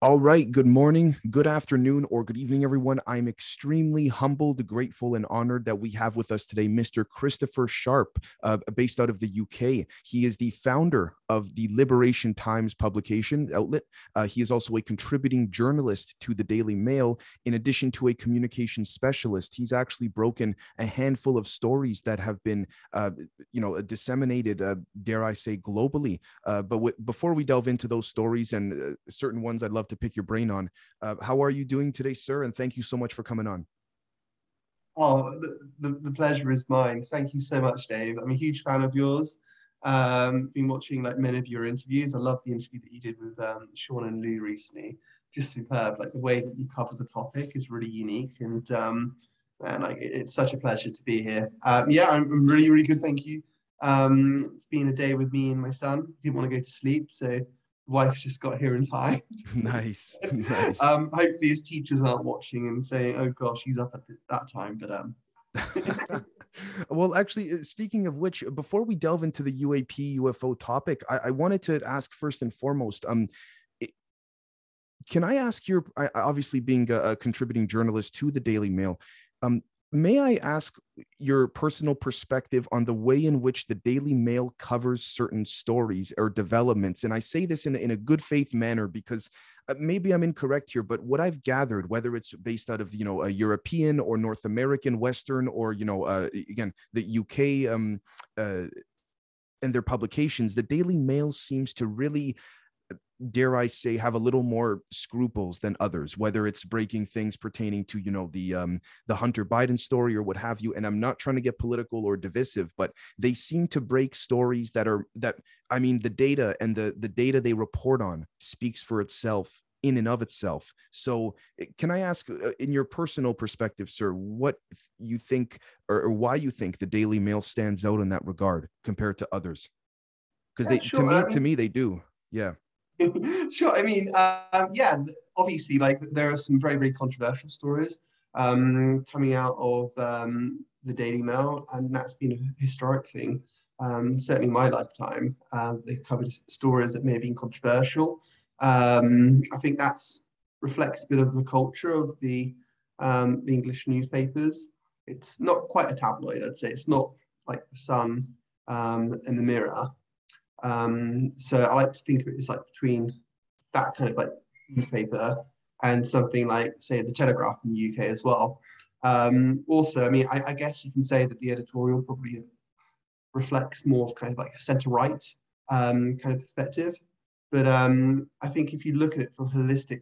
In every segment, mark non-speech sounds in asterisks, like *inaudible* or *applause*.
All right. Good morning, good afternoon, or good evening, everyone. I'm extremely humbled, grateful, and honored that we have with us today Mr. Christopher Sharp, uh, based out of the UK. He is the founder of the Liberation Times publication outlet. Uh, he is also a contributing journalist to the Daily Mail, in addition to a communication specialist. He's actually broken a handful of stories that have been, uh, you know, disseminated, uh, dare I say, globally. Uh, but w- before we delve into those stories and uh, certain ones, I'd love to pick your brain on. Uh, how are you doing today, sir? And thank you so much for coming on. Oh, the, the, the, pleasure is mine. Thank you so much, Dave. I'm a huge fan of yours. Um, been watching like many of your interviews. I love the interview that you did with um, Sean and Lou recently. Just superb. Like the way that you cover the topic is really unique, and um, and like it's such a pleasure to be here. Um, yeah, I'm, I'm really really good. Thank you. Um, it's been a day with me and my son. Didn't want to go to sleep, so the wife's just got here in time. *laughs* nice, nice. Um, hopefully his teachers aren't watching and saying, "Oh gosh, he's up at that time." But um. *laughs* well, actually, uh, speaking of which, before we delve into the UAP UFO topic, I, I wanted to ask first and foremost, um, can I ask your obviously being a, contributing journalist to the Daily Mail, um, May I ask your personal perspective on the way in which the Daily Mail covers certain stories or developments? And I say this in, in a good faith manner because maybe I'm incorrect here, but what I've gathered, whether it's based out of you know a European or North American, Western, or you know uh, again the UK um, uh, and their publications, the Daily Mail seems to really dare I say, have a little more scruples than others, whether it's breaking things pertaining to, you know, the um, the Hunter Biden story or what have you. And I'm not trying to get political or divisive, but they seem to break stories that are that I mean, the data and the the data they report on speaks for itself in and of itself. So, eh, can I ask, uh, in your personal perspective, sir, what you think or, or why you think the Daily Mail stands out in that regard compared to others? Because yeah, they, sure. to me, I mean, to me, they do. Yeah. *laughs* sure. I mean, um, yeah, obviously, like there are some very, very controversial stories um, coming out of um, the Daily Mail, and that's been a historic thing. Um, certainly, in my lifetime, uh, they covered stories that may have been controversial. Um, I think that's reflects a bit of the culture of the um, the English newspapers. It's not quite a tabloid, I'd say. It's not like the Sun and the Mirror. Um, so I like to think of it as like between that kind of like newspaper and something like, say, the Telegraph in the UK as well. Um, also, I mean, I, I, guess you can say that the editorial probably reflects more of kind of like a centre right um, kind of perspective. But um, I think if you look at it from a holistic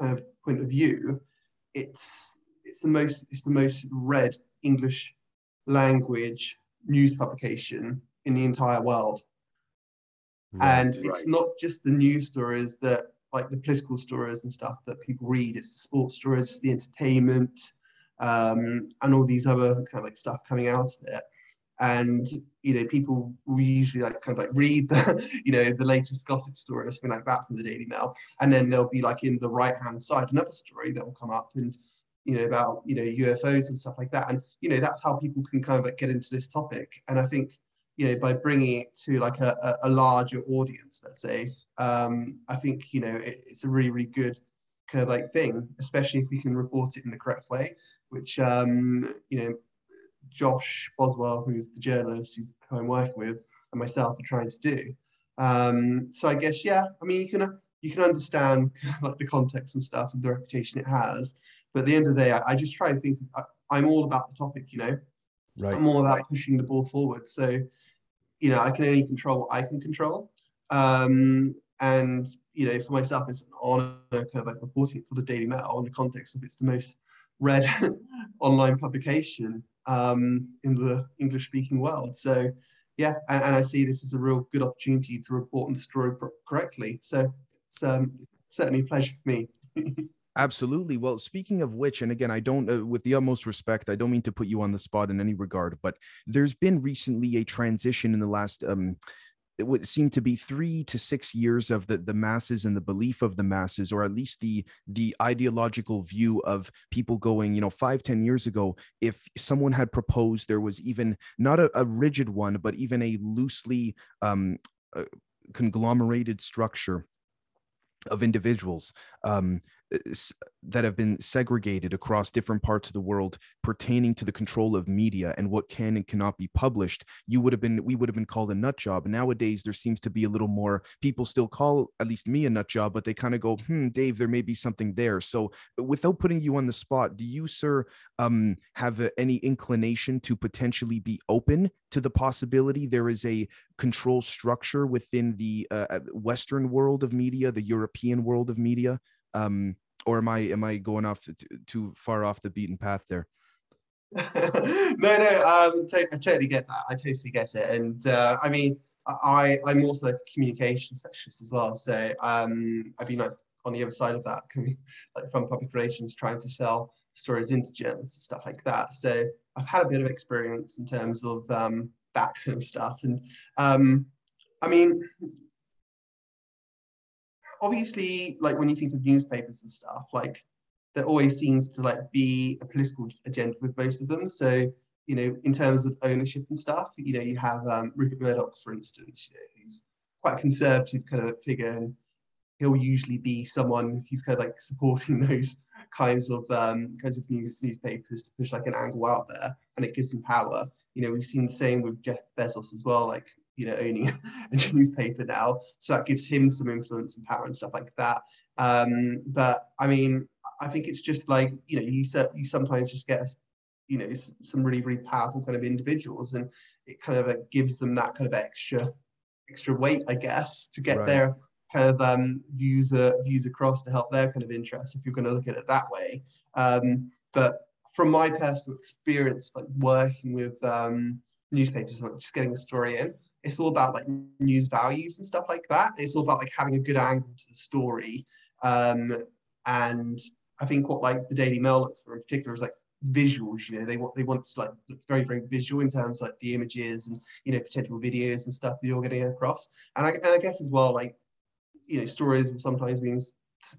kind of point of view, it's it's the most it's the most read English language news publication in the entire world. Right, and it's right. not just the news stories that like the political stories and stuff that people read. It's the sports stories, the entertainment, um, and all these other kind of like stuff coming out of it. And you know, people will usually like kind of like read the *laughs* you know the latest gossip story or something like that from the Daily Mail, and then there'll be like in the right hand side another story that will come up and you know about you know UFOs and stuff like that. And you know that's how people can kind of like get into this topic. And I think you know, by bringing it to like a, a, larger audience, let's say, um, I think, you know, it, it's a really, really good kind of like thing, especially if we can report it in the correct way, which, um, you know, Josh Boswell, who's the journalist who I'm working with, and myself are trying to do. Um, so I guess, yeah, I mean, you can, you can understand like the context and stuff and the reputation it has. But at the end of the day, I, I just try and think, I, I'm all about the topic, you know, Right. I'm about pushing the ball forward. So, you know, I can only control what I can control. Um, and you know, for myself, it's an honor kind of like reporting it for the Daily Mail in the context of it's the most read *laughs* online publication um, in the English-speaking world. So, yeah, and, and, I see this as a real good opportunity to report on the story correctly. So, it's um, certainly a pleasure for me. *laughs* Absolutely. Well, speaking of which, and again, I don't, uh, with the utmost respect, I don't mean to put you on the spot in any regard, but there's been recently a transition in the last, um, it would seem to be three to six years of the, the masses and the belief of the masses, or at least the the ideological view of people going, you know, five ten years ago, if someone had proposed there was even not a, a rigid one, but even a loosely um, uh, conglomerated structure of individuals um, that have been segregated across different parts of the world pertaining to the control of media and what can and cannot be published you would have been we would have been called a nut job. Nowadays there seems to be a little more people still call at least me a nut job but they kind of go hmm dave there may be something there. So without putting you on the spot do you sir um, have a, any inclination to potentially be open to the possibility there is a control structure within the uh, uh western world of media the european world of media um, or am I am I going off too, far off the beaten path there? *laughs* no, no, um, t- I totally get that. I totally get it, and uh, I mean, I I'm also a communication specialist as well. So um, I've been like on the other side of that, *laughs* like from public relations, trying to sell stories into journalists and stuff like that. So I've had a bit of experience in terms of um, that kind of stuff, and um, I mean, obviously, like when you think of newspapers and stuff, like there always seems to like be a political agenda with most of them. So, you know, in terms of ownership and stuff, you know, you have um, Rupert Murdoch, for instance, you know, who's quite a conservative kind of figure, and he'll usually be someone who's kind of like supporting *laughs* those kinds of um, kinds of news, newspapers to push like an angle out there, and it gives him power. You know, we've seen the same with Jeff Bezos as well. Like you know owning *laughs* a newspaper now. So that gives him some influence and power and stuff like that. Um, but i mean i think it's just like you know you you sometimes just get you know some really really powerful kind of individuals and it kind of uh, gives them that kind of extra extra weight i guess to get right. their kind of um, views uh, views across to help their kind of interests if you're going to look at it that way. Um, but from my personal experience like working with um, newspapers and like, just getting a story in it's all about like news values and stuff like that. It's all about like having a good angle to the story. Um, and I think what like the Daily Mail looks for in particular is like visuals. You know, they want they want to like look very very visual in terms of, like the images and you know potential videos and stuff that you're getting across. And I, and I guess as well like you know stories sometimes being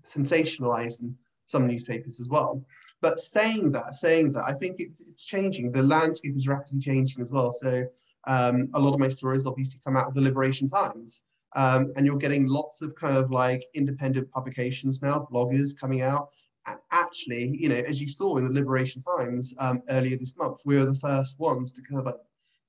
sensationalized in some newspapers as well. But saying that, saying that, I think it's, it's changing. The landscape is rapidly changing as well. So um, a lot of my stories obviously come out of the Liberation Times. Um, and you're getting lots of kind of like independent publications now, bloggers coming out. And actually, you know, as you saw in the Liberation Times um, earlier this month, we were the first ones to kind of like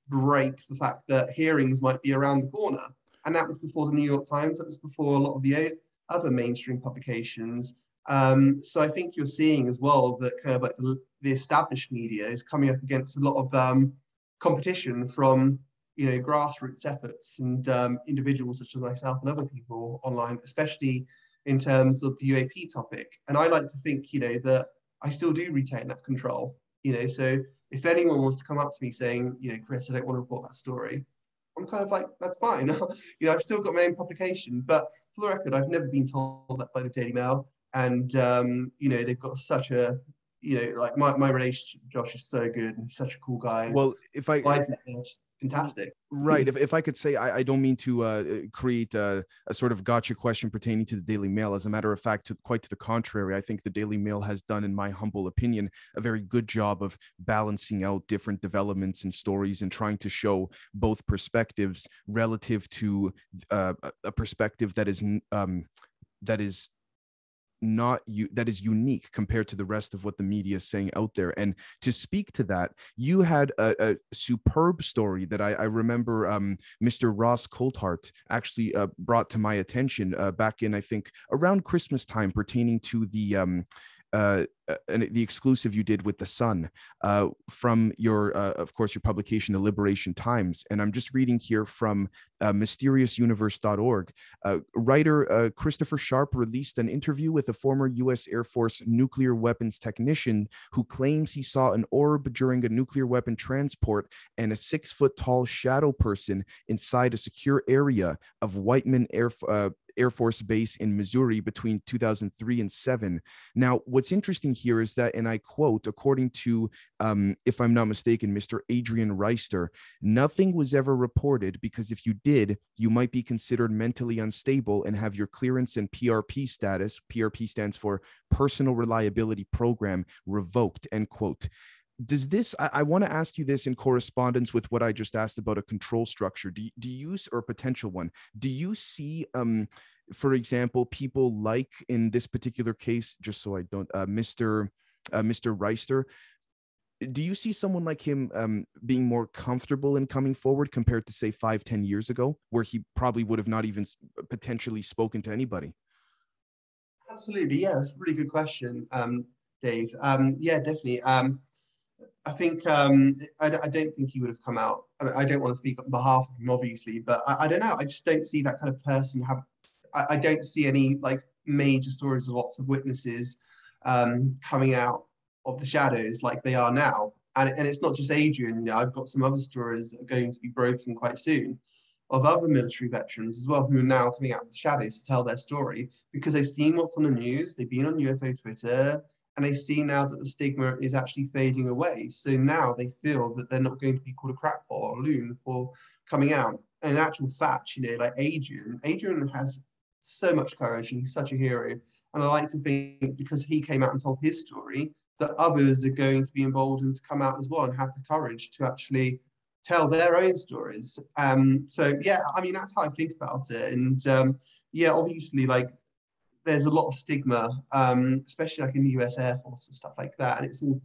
break the fact that hearings might be around the corner. And that was before the New York Times, that was before a lot of the other mainstream publications. Um, so I think you're seeing as well that kind of like the, the established media is coming up against a lot of um, competition from you know grassroots efforts and um, individuals such as myself and other people online, especially in terms of the UAP topic. And I like to think, you know, that I still do retain that control. You know, so if anyone wants to come up to me saying, you know, Chris, I don't want to report that story, I'm kind of like, that's fine. *laughs* you know, I've still got my own publication, but for the record, I've never been told that by the Daily Mail. And um, you know, they've got such a you know, like my, my relationship with Josh is so good and he's such a cool guy. Well, if I fantastic. Right. if, *laughs* if I could say, I, I don't mean to uh, create a, a, sort of gotcha question pertaining to the Daily Mail. As a matter of fact, to, quite to the contrary, I think the Daily Mail has done, in my humble opinion, a very good job of balancing out different developments and stories and trying to show both perspectives relative to uh, a perspective that is um, that is not you that is unique compared to the rest of what the media is saying out there. And to speak to that you had a, a superb story that i, I remember um, mr ross coulthart actually uh, brought to my attention uh, back in i think around christmas time pertaining to the um, uh, uh the exclusive you did with the Sun uh, from your, uh, of course, your publication, The Liberation Times. And I'm just reading here from uh, mysteriousuniverse.org. Uh, writer Christopher Sharp released an interview with a former U.S. Air Force nuclear weapons technician who claims he saw an orb during a nuclear weapon transport and a six foot tall shadow person inside a secure area of Whiteman Air, Air Force Base in Missouri between 2003 and 7. Now, what's interesting here is that, and I quote, according to, um, if I'm not mistaken, Mr. Adrian Reister, nothing was ever reported because if you did, you might be considered mentally unstable and have your clearance and PRP status, PRP stands for Personal Reliability Program, revoked, end quote does this i, I want to ask you this in correspondence with what i just asked about a control structure do, do you or a potential one do you see um for example, people like in this particular case, just so I don't, uh, Mr. Uh, Mr. Reister, do you see someone like him um, being more comfortable in coming forward compared to say five, ten years ago, where he probably would have not even potentially spoken to anybody? Absolutely, yeah, that's a really good question, um, Dave. Um, yeah, definitely. I think um, I, I, don't think he would have come out. I, mean, I, don't want to speak on behalf of him, obviously, but I, I don't know. I just don't see that kind of person have. I, don't see any like major stories of lots of witnesses um, coming out of the shadows like they are now. And, and it's not just Adrian. You know, I've got some other stories that are going to be broken quite soon of other military veterans as well who are now coming out of the shadows to tell their story because they've seen what's on the news, they've been on UFO Twitter, and they see now that the stigma is actually fading away. So now they feel that they're not going to be called a crackpot or a loon for coming out. And in actual fact, you know, like Adrian, Adrian has so much courage and he's such a hero. And I like to think because he came out and told his story, that others are going to be emboldened to come out as well and have the courage to actually tell their own stories. Um, so yeah, I mean that's how I think about it. And um, yeah, obviously, like there's a lot of stigma, um, especially like in the US Air Force and stuff like that, and it's all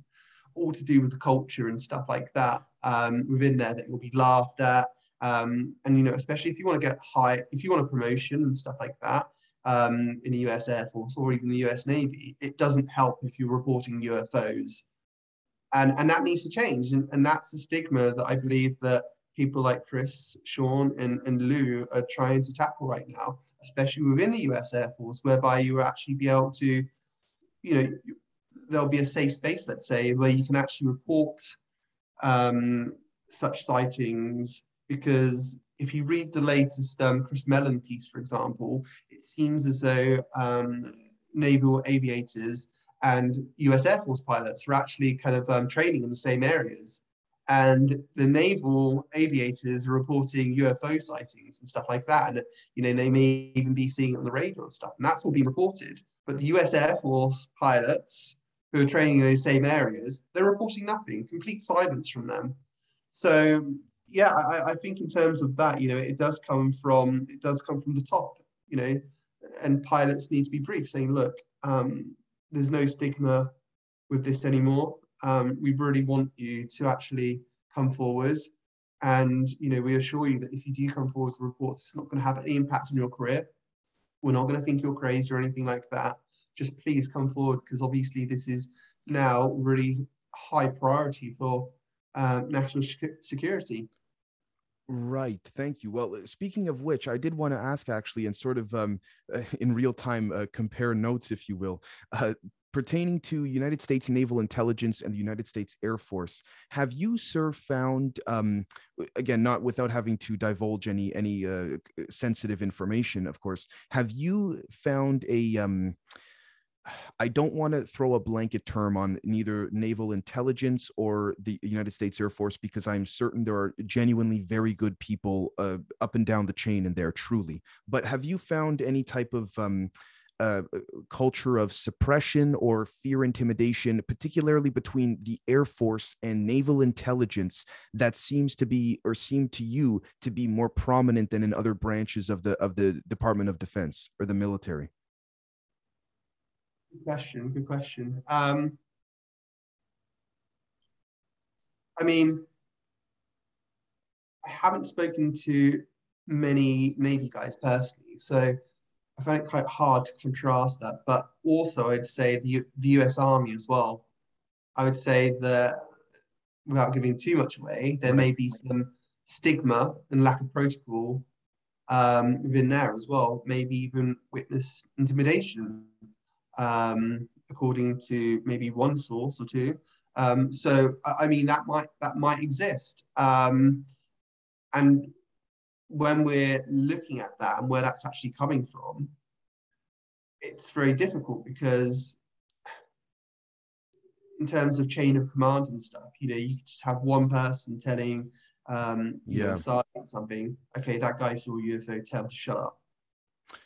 all to do with the culture and stuff like that um, within there that you'll be laughed at. Um, and you know, especially if you want to get high, if you want a promotion and stuff like that, um, in the US Air Force or even the US Navy, it doesn't help if you're reporting UFOs. And, and that needs to change. And, and that's the stigma that I believe that people like Chris, Sean, and, and Lou are trying to tackle right now, especially within the US Air Force, whereby you will actually be able to, you know, there'll be a safe space, let's say, where you can actually report um, such sightings because if you read the latest um, Chris Mellon piece, for example, it seems as though um, naval aviators and US Air Force pilots are actually kind of um, training in the same areas. And the naval aviators are reporting UFO sightings and stuff like that. And, you know, they may even be seeing it on the radar and stuff. And that's all being reported. But the US Air Force pilots who are training in those same areas, they're reporting nothing, complete silence from them. So yeah, I, I think in terms of that, you know, it does come from it does come from the top, you know, and pilots need to be briefed, saying, look, um, there's no stigma with this anymore. Um, we really want you to actually come forward, and you know, we assure you that if you do come forward with reports, it's not going to have any impact on your career. We're not going to think you're crazy or anything like that. Just please come forward because obviously this is now really high priority for uh, national security. Right. Thank you. Well, speaking of which, I did want to ask actually, and sort of um, *laughs* in real time uh, compare notes, if you will, uh, pertaining to United States Naval Intelligence and the United States Air Force. Have you, sir, found um, again, not without having to divulge any any uh, sensitive information, of course, have you found a um, I don't want to throw a blanket term on neither naval intelligence or the United States Air Force because I'm certain there are genuinely very good people uh, up and down the chain in there, truly. But have you found any type of um, uh, culture of suppression or fear intimidation, particularly between the Air Force and naval intelligence, that seems to be or seem to you to be more prominent than in other branches of the of the Department of Defense or the military? Good question. Good question. Um, I mean, I haven't spoken to many Navy guys personally, so I find it quite hard to contrast that. But also, I'd say the, the US Army as well. I would say that without giving too much away, there may be some stigma and lack of protocol um, within there as well, maybe even witness intimidation um, according to maybe one source or two. Um, so I mean that might that might exist. Um, and when we're looking at that and where that's actually coming from, it's very difficult because in terms of chain of command and stuff, you know, you just have one person telling um, yeah. know, sergeant something. Okay, that guy saw a UFO. Tell him to shut up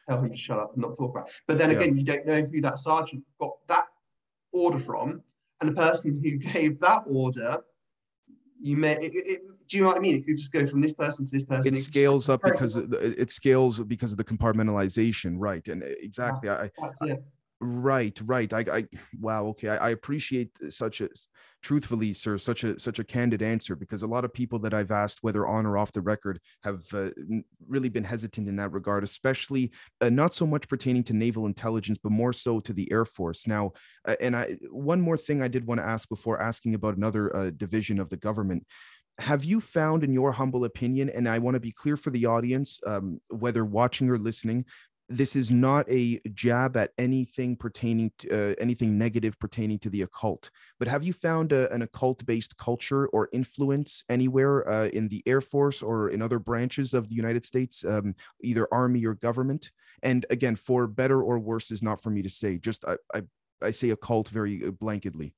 tell him to shut up and not talk about. It. But then again, yeah. you don't know who that sergeant got that order from, and the person who *laughs* gave that order, you may it, it, do you know what I mean? It could just go from this person to this person. It, scales up because it scales because of the compartmentalization, right? And exactly, yeah, I, that's it. Right, right. I, I wow. Okay, I, I, appreciate such a, truthfully, sir, such a such a candid answer because a lot of people that I've asked, whether on or off the record, have uh, really been hesitant in that regard, especially uh, not so much pertaining to naval intelligence, but more so to the Air Force. Now, uh, and I one more thing I did want to ask before asking about another uh, division of the government have you found in your humble opinion and i want to be clear for the audience um, whether watching or listening this is not a jab at anything pertaining to uh, anything negative pertaining to the occult but have you found a, an occult based culture or influence anywhere uh, in the air force or in other branches of the united states um, either army or government? And again for better or worse is not for me to say just i i, I say occult very uh, blanketly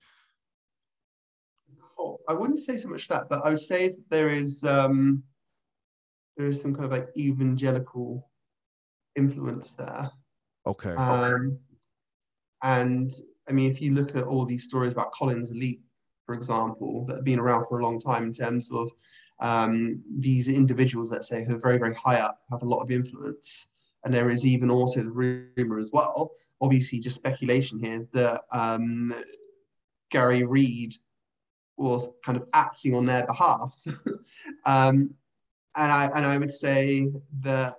i wouldn't say so much that but i would say that there is um there is some kind of like evangelical influence there. Okay. Um, and I mean, if you look at all these stories about Collins Elite, for example, that have been around for a long time in terms of um, these individuals, let's say, who are very, very high up, have a lot of influence. And there is even also the rumor as well, obviously just speculation here, that um, Garry Reid was kind of acting on their behalf. *laughs* um, and I and I would say that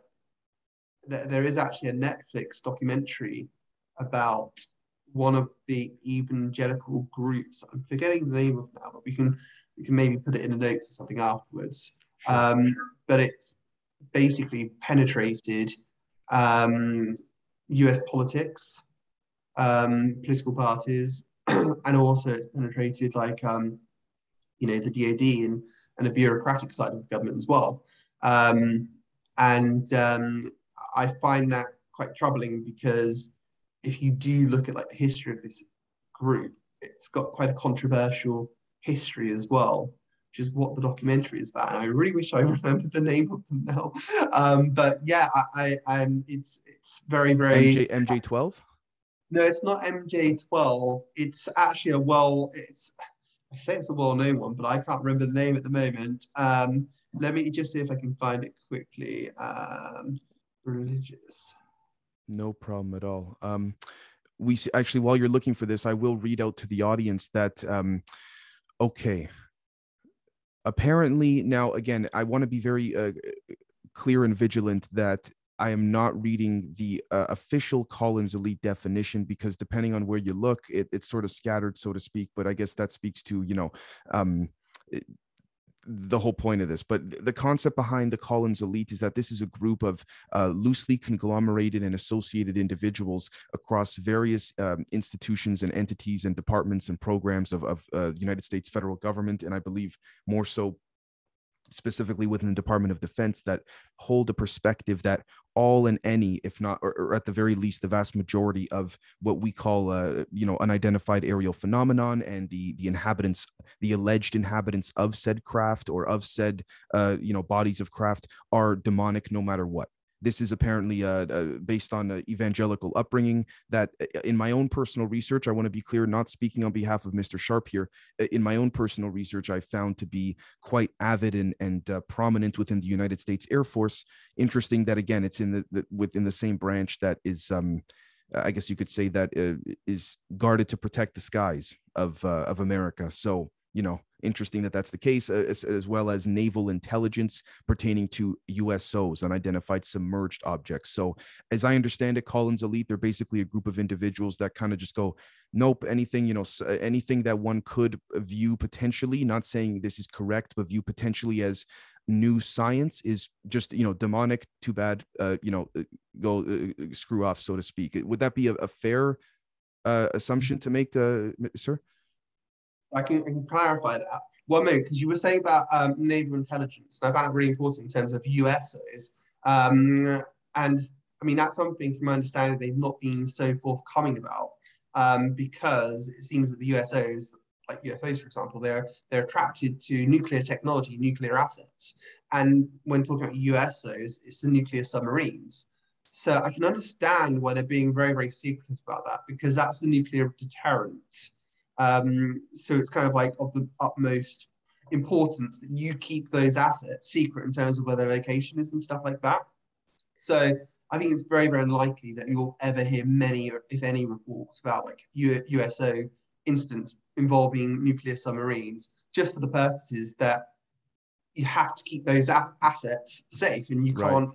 there is actually a Netflix documentary about one of the evangelical groups. I'm forgetting the name of now, but we can we can maybe put it in the notes or something afterwards. Um, but it's basically penetrated um, U.S. politics, um, political parties, *clears throat* and also it's penetrated like um, you know the DoD and and the bureaucratic side of the government as well. Um, and um, I find that quite troubling because if you do look at like the history of this group, it's got quite a controversial history as well, which is what the documentary is about. And I really wish I *laughs* remembered the name of them now. Um, but yeah, I, I, it's it's very very MJ MJ twelve. No, it's not MJ twelve. It's actually a well. It's I say it's a well-known one, but I can't remember the name at the moment. Um, let me just see if I can find it quickly. Um, religious. No problem at all. Um, we actually, while you're looking for this, I will read out to the audience that, um, okay, apparently, now again, I want to be very uh, clear and vigilant that I am not reading the uh, official Collins Elite definition because depending on where you look, it, it's sort of scattered, so to speak. But I guess that speaks to, you know, um, the whole point of this. But the concept behind the Collins Elite is that this is a group of uh, loosely conglomerated and associated individuals across various um, institutions and entities and departments and programs of, of uh, the United States federal government, and I believe more so specifically within the Department of Defense that hold a perspective that all and any, if not, or, or, at the very least, the vast majority of what we call, uh, you know, unidentified aerial phenomenon and the the inhabitants, the alleged inhabitants of said craft or of said, uh, you know, bodies of craft are demonic no matter what this is apparently uh, uh, based on an evangelical upbringing that uh, in my own personal research i want to be clear not speaking on behalf of mr sharp here uh, in my own personal research i found to be quite avid and, and uh, prominent within the united states air force. Interesting that again it's in the, the within the same branch that is um, i guess you could say that uh, is guarded to protect the skies of of america. So you know interesting that that's the case, uh, as, as, well as naval intelligence pertaining to USOs, unidentified submerged objects. So, as I understand it, Collins Elite, they're basically a group of individuals that kind of just go, nope, anything, you know, uh, anything that one could view potentially, not saying this is correct, but view potentially as new science is just, you know, demonic, too bad, uh, you know, uh, go uh, screw off, so to speak. Would that be a, a fair uh, assumption to make, uh, sir? I can, I can clarify that. One minute, because you were saying about um, naval intelligence, and I found it really important in terms of USOs. Um, and I mean, that's something from my understanding they've not been so forthcoming about um, because it seems that the USOs, like UFOs, for example, they're, they're attracted to nuclear technology, nuclear assets. And when talking about USOs, it's the nuclear submarines. So I can understand why they're being very, very secretive about that because that's the nuclear deterrent um, so it's kind of like of the utmost importance that you keep those assets secret in terms of where their location is and stuff like that. So I think it's very, very unlikely that you'll ever hear many, if any, reports about like USO incidents involving nuclear submarines, just for the purposes that you have to keep those a- assets safe and you can't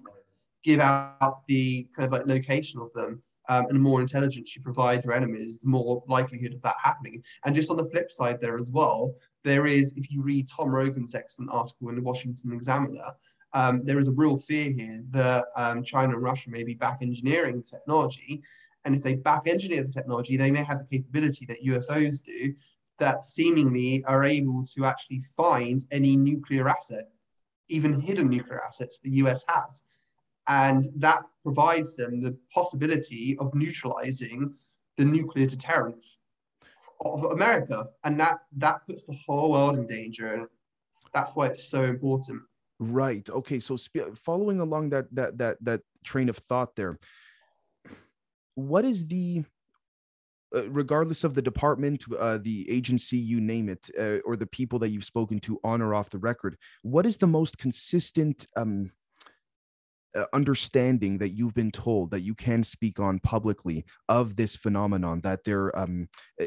give out the kind of like location of them. Um, and the more intelligence you provide your enemies, the more likelihood of that happening. And just on the flip side, there as well, there is, if you read Tom Rogan's excellent article in the Washington Examiner, um, there is a real fear here that um, China and Russia may be back engineering technology. And if they back engineer the technology, they may have the capability that UFOs do that seemingly are able to actually find any nuclear asset, even hidden nuclear assets the US has. And that provides them the possibility of neutralizing the nuclear deterrent of America. And that, that puts the whole world in danger. That's why it's so important. Right. Okay. So sp- following along that that that that train of thought there, what is the uh, regardless of the department, uh, the agency, you name it, uh, or the people that you've spoken to on or off the record, what is the most consistent um, understanding that you've been told that you can speak on publicly of this phenomenon? That there um, uh,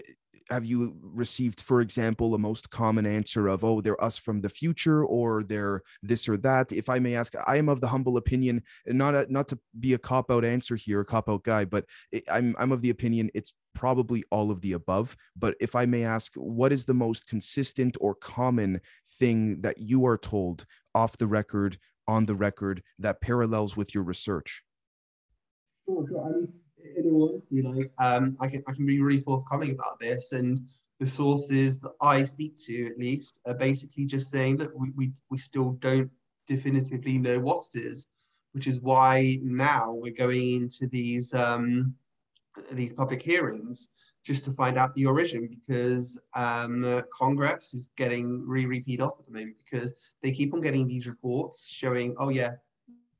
have you received, for example, a most common answer of, oh, they're us from the future or they're this or that? If I may ask, I am of the humble opinion, not a, not to be a cop out answer here, a cop out guy, but I'm I'm of the opinion it's probably all of the above. But if I may ask, what is the most consistent or common thing that you are told off the record, on the record, that parallels with your research? Sure, sure. I mean, in all honesty, like um, I can I can be really forthcoming about this, and the sources that I speak to, at least, are basically just saying that we we, we still don't definitively know what it is, which is why now we're going into these um, these public hearings just to find out the origin because um, Congress is getting re-repeat off at the moment because they keep on getting these reports showing, oh yeah,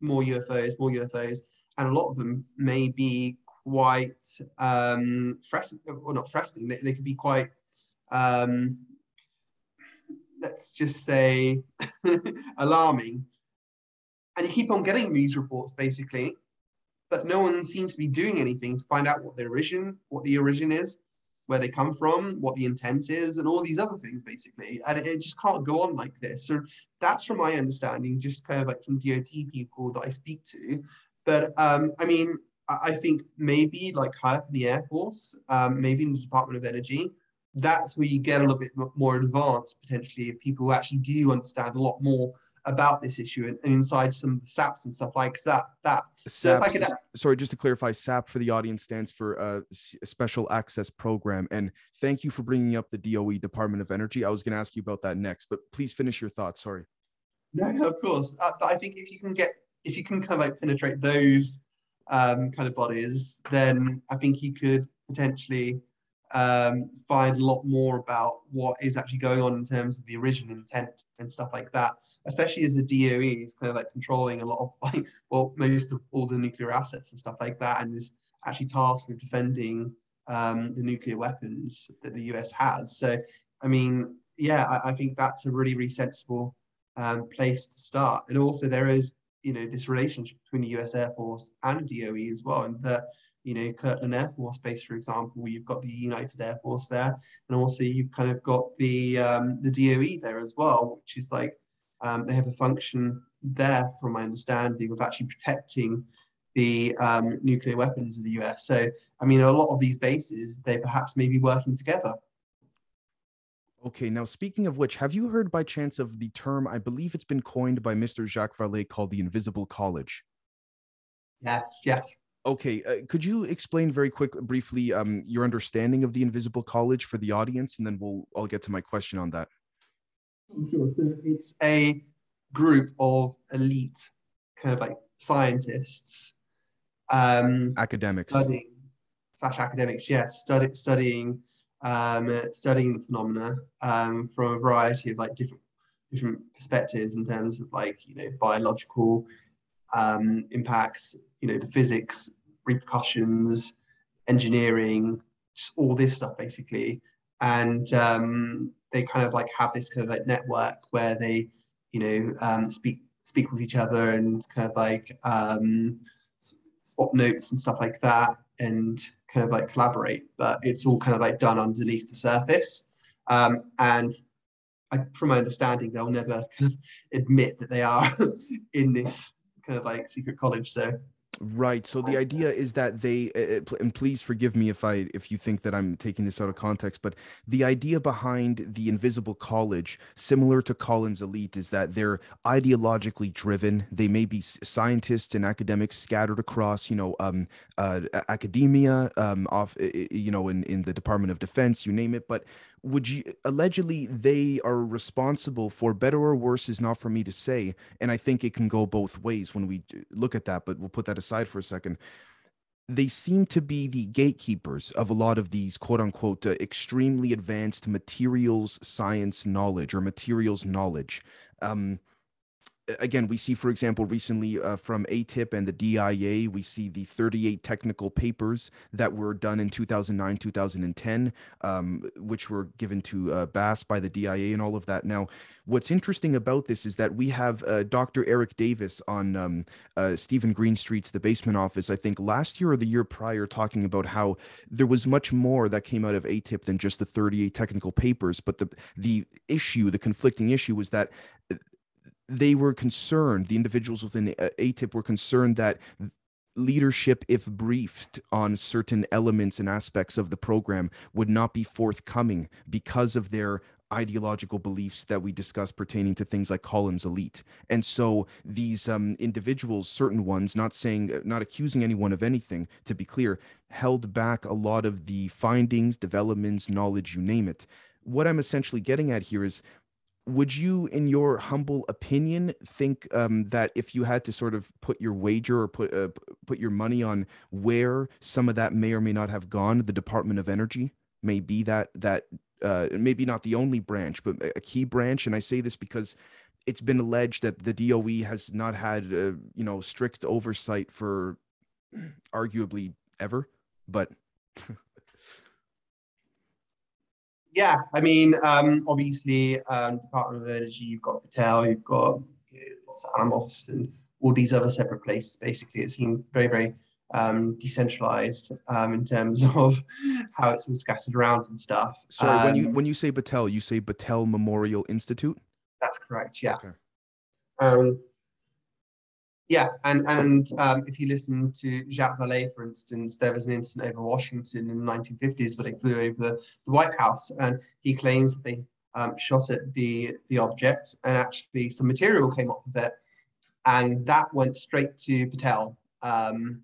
more UFOs, more UFOs, and a lot of them may be quite um, fresh, well, not frustrating. They, they could be quite, um, let's just say, *laughs* alarming. And you keep on getting these reports, basically, but no one seems to be doing anything to find out what the origin, what the origin is, where they come from, what the intent is, and all these other things, basically. And it, it just can't go on like this. So that's from my understanding, just kind of like from DoD people that I speak to. But um, I mean, I think maybe like higher in the Air Force, um, maybe in the Department of Energy, that's where you get a little bit more advanced potentially if people who actually do understand a lot more about this issue and, and inside some of the SAPs and stuff like that. That SAP, so could, sorry, just to clarify, SAP for the audience stands for uh, Special Access Program. And thank you for bringing up the DOE Department of Energy. I was going to ask you about that next, but please finish your thoughts. Sorry. No, no, of course. Uh, but I think if you can get if you can kind of like penetrate those um, kind of bodies, then I think you could potentially um, find a lot more about what is actually going on in terms of the original intent and stuff like that. Especially as the DOE is kind of like controlling a lot of *laughs* like well most of all the nuclear assets and stuff like that, and is actually tasked with defending um, the nuclear weapons that the US has. So I mean, yeah, I, I think that's a really really sensible um, place to start. And also there is you know this relationship between the U.S. Air Force and DOE as well, and that you know Kirtland Air Force Base, for example, you've got the United Air Force there, and also you've kind of got the um, the DOE there as well, which is like um, they have a function there, from my understanding, of actually protecting the um, nuclear weapons of the US. So, I mean, a lot of these bases, they perhaps may be working together. Okay, now speaking of which, have you heard by chance of the term? I believe it's been coined by Mr. Jacques Vallée called the Invisible College. Yes, yes. Okay, uh, could you explain very quick, briefly, um, your understanding of the Invisible College for the audience, and then we'll I'll get to my question on that. Sure. So it's a group of elite, kind of like scientists, um, academics, studying slash academics. Yes, study, studying um, studying the phenomena um, from a variety of like different different perspectives in terms of like you know biological um, impacts, you know the physics repercussions, engineering, all this stuff basically. and um, they kind of like have this kind of like network where they, you know, um, speak speak with each other and kind of like um, swap notes and stuff like that, and kind of like collaborate. But it's all kind of like done underneath the surface, um, and I, from my understanding, they'll never *laughs* kind of admit that they are *laughs* in this kind of like secret college. So Right. So the idea is that they, uh, and please forgive me if I, if you think that I'm taking this out of context, but the idea behind the Invisible College, similar to Collins Elite, is that they're ideologically driven. They may be scientists and academics scattered across, you know, um, uh, academia, um, off, you know, in in the Department of Defense, you name it, but would you allegedly they are responsible for better or worse is not for me to say and i think it can go both ways when we look at that but we'll put that aside for a second. They seem to be the gatekeepers of a lot of these quote unquote uh, extremely advanced materials science knowledge or materials knowledge. Um, again, we see, for example, recently uh, from AATIP and the DIA, we see the 38 technical papers that were done in 2009, 2010, um, which were given to uh, BAASS by the DIA and all of that. Now, what's interesting about this is that we have uh, Dr. Eric Davis on um, uh, Steven Greenstreet's The Basement Office, I think last year or the year prior, talking about how there was much more that came out of AATIP than just the 38 technical papers. But the, the issue, the conflicting issue was that they were concerned, the individuals within AATIP were concerned that leadership, if briefed on certain elements and aspects of the program, would not be forthcoming because of their ideological beliefs that we discussed pertaining to things like Collins elite. And so these um, individuals, certain ones, not saying, not accusing anyone of anything, to be clear, held back a lot of the findings, developments, knowledge, you name it. What I'm essentially getting at here is would you in your humble opinion think um, that if you had to sort of put your wager or put uh, put your money on where some of that may or may not have gone the department of energy? May be that that uh, maybe not the only branch but a key branch and i say this because it's been alleged that the doe has not had uh, you know strict oversight for *clears throat* arguably ever but *laughs* yeah, I mean, um, obviously, um, Department of Energy, you've got Battelle, you've got you know, Los Alamos, and all these other separate places. Basically, it seemed very, very um, decentralized um, in terms *laughs* of how it's all scattered around and stuff. Sorry, when you um, when you say Battelle, you say Battelle Memorial Institute. That's correct. Yeah. Okay. Um, yeah, and and um, if you listen to Jacques Vallée, for instance, there was an incident over Washington in the 1950s where they flew over the, the White House, and he claims that they um, shot at the the object, and actually some material came off of it, and that went straight to Battelle. Um,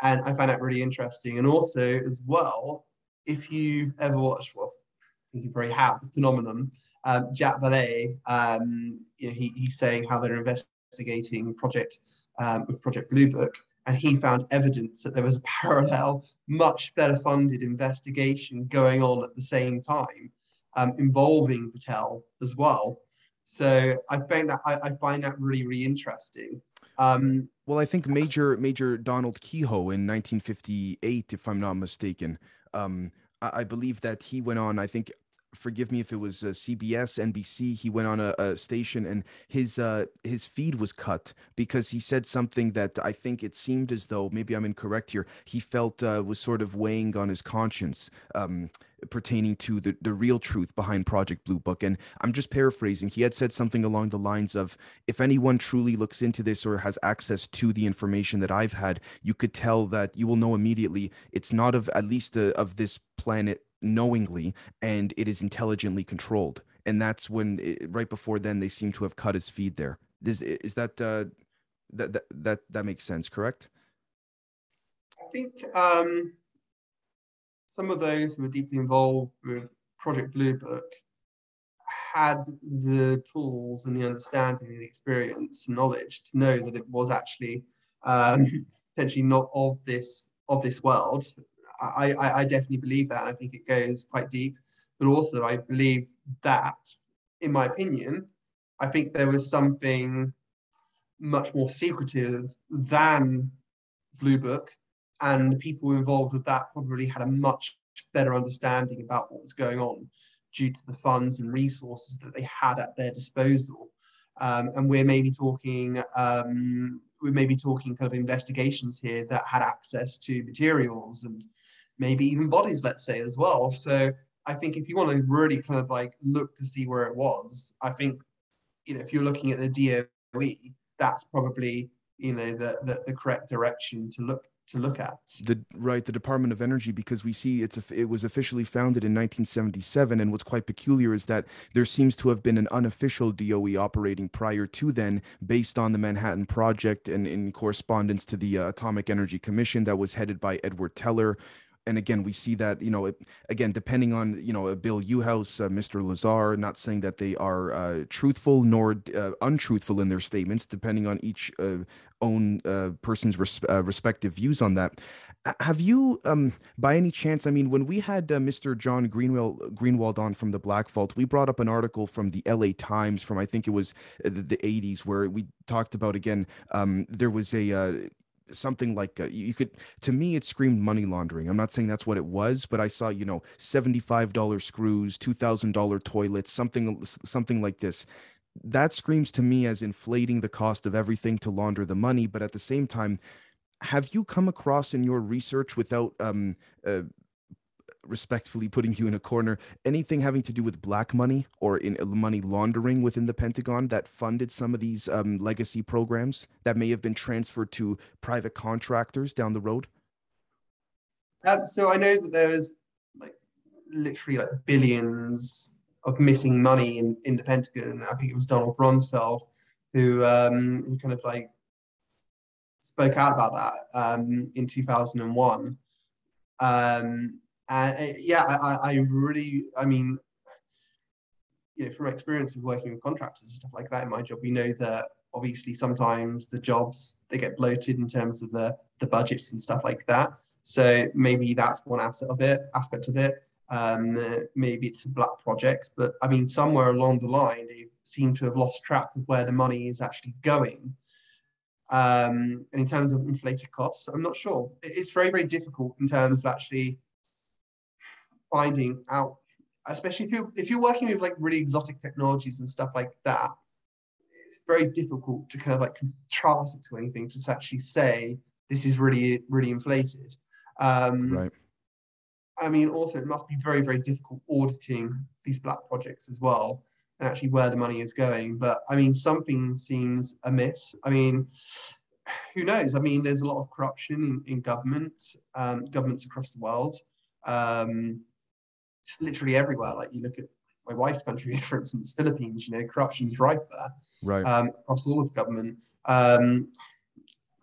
and I find that really interesting. And also, as well, if you've ever watched, well, I think you probably have, the phenomenon, um, Jacques Vallée, um, you know, he, he's saying how they're investigating investigating project um, with Project Blue Book, and he found evidence that there was a *laughs* parallel, much better funded investigation going on at the same time, um, involving Battelle as well. So I find that I, I find that really really interesting. Um, well, I think Major Major Donald Keyhoe in 1958, if I'm not mistaken, um, I, I believe that he went on. I think forgive me if it was uh, CBS, NBC. He went on a, a station and his uh, his feed was cut because he said something that I think it seemed as though maybe I'm incorrect here. He felt uh, was sort of weighing on his conscience. Um, pertaining to the, the real truth behind Project Blue Book. And I'm just paraphrasing. He had said something along the lines of if anyone truly looks into this or has access to the information that I've had, you could tell that you will know immediately it's not of at least a, uh, of this planet knowingly and it is intelligently controlled. And that's when it, right before then they seem to have cut his feed there. Is, is that uh that, that that that makes sense correct? I think um some of those who were deeply involved with project blue book had the tools and the understanding and experience and knowledge to know that it was actually um, *laughs* potentially not of this of this world I, I, I definitely believe that. I think it goes quite deep. But also, I believe that, in my opinion, I think there was something much more secretive than Blue Book, and the people involved with that probably had a much better understanding about what was going on due to the funds and resources that they had at their disposal. Um, and we're maybe talking um, we may be talking kind of investigations here that had access to materials and maybe even bodies, let's say, as well. So I think if you want to really kind of like look to see where it was, I think, you know, if you're looking at the DOE, that's probably, you know, the, the, the correct direction to look to look at. The right, the Department of Energy, because we see it's it was officially founded in 1977, and what's quite peculiar is that there seems to have been an unofficial DOE operating prior to then, based on the Manhattan Project and in correspondence to the uh, Atomic Energy Commission that was headed by Edward Teller, and again, we see that you know, it, again, depending on you know, Bill Uhouse, uh, Mr. Lazar, not saying that they are uh, truthful nor uh, untruthful in their statements, depending on each uh, own uh, person's res- uh, respective views on that. Have you, um, by any chance, I mean, when we had Mr. John Greenwell Greenwald on from the Black Vault, we brought up an article from the LA Times from I think it was the, the 80s where we talked about again. Um, there was a something like uh, you could to me it screamed money laundering. I'm not saying that's what it was but i saw you know $75 screws $2000 toilets something something like this. That screams to me as inflating the cost of everything to launder the money but at the same time have you come across in your research without um, uh, respectfully putting you in a corner, anything having to do with black money or in uh, money laundering within the Pentagon that funded some of these um, legacy programs that may have been transferred to private contractors down the road? Um, so I know that there was like literally like billions of missing money in, in the Pentagon. I think it was Donald Rumsfeld who um, who kind of like spoke out about that um, in 2001. Um, uh, yeah, I, I really, I mean, you know, from experience of working with contractors and stuff like that in my job, we know that obviously sometimes the jobs they get bloated in terms of the the budgets and stuff like that. So maybe that's one aspect of it. Aspect of it. Um, maybe it's a black projects, but I mean, somewhere along the line, they seem to have lost track of where the money is actually going. Um, and in terms of inflated costs, I'm not sure. It's very, very difficult in terms of actually finding out, especially if you if you're working with like really exotic technologies and stuff like that, it's very difficult to kind of like contrast it to anything to actually say this is really really inflated. Um, right. I mean, also it must be very very difficult auditing these black projects as well and actually where the money is going. But I mean, something seems amiss. I mean, who knows? I mean, there's a lot of corruption in, in government, um, governments across the world. Um, just literally everywhere. Like you look at my wife's country, *laughs* for instance, Philippines, you know, corruption's rife there. Right. Um, across all of government. Um,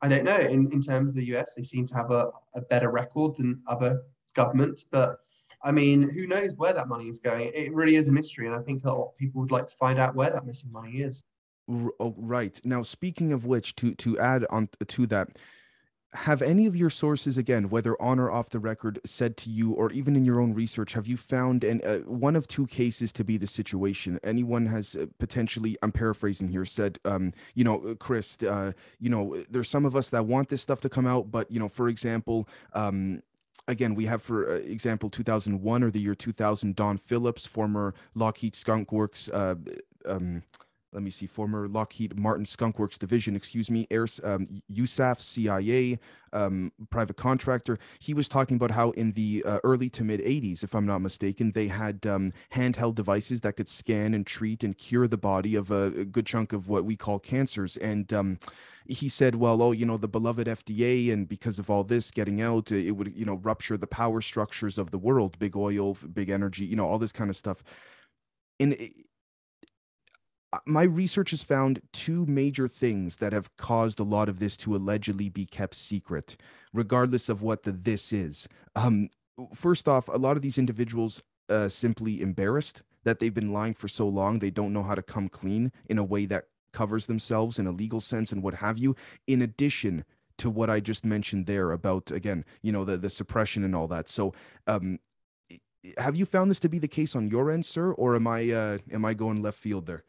I don't know. In, in terms of the US, they seem to have a, a better record than other governments. But I mean, who knows where that money is going? It really is a mystery. And I think a lot of people would like to find out where that missing money is. Oh, right. Now, speaking of which, to to add on to that, have any of your sources again whether on or off the record said to you or even in your own research have you found and uh, one of two cases to be the situation? Anyone has uh, potentially i'm paraphrasing here said um, you know uh, chris uh, you know there's some of us that want this stuff to come out but you know for example um, again, we have, for uh, example, 2001 or the year 2000, Don Phillips, former Lockheed Skunk Works uh, um, let me see, former Lockheed Martin Skunk Works division, excuse me, Air, um, USAF, CIA, um, private contractor. He was talking about how in the uh, early to mid 80s, if I'm not mistaken, they had um, handheld devices that could scan and treat and cure the body of a, a good chunk of what we call cancers. And um, he said, well, oh, you know, the beloved FDA, and because of all this getting out, it would, you know, rupture the power structures of the world, big oil, big energy, you know, all this kind of stuff. And my research has found two major things that have caused a lot of this to allegedly be kept secret, regardless of what the this is. Um, first off, a lot of these individuals uh, simply embarrassed that they've been lying for so long, they don't know how to come clean in a way that covers themselves in a legal sense and what have you. In addition to what I just mentioned there about again, you know, the the suppression and all that. So, um, have you found this to be the case on your end, sir, or am I uh, am I going left field there?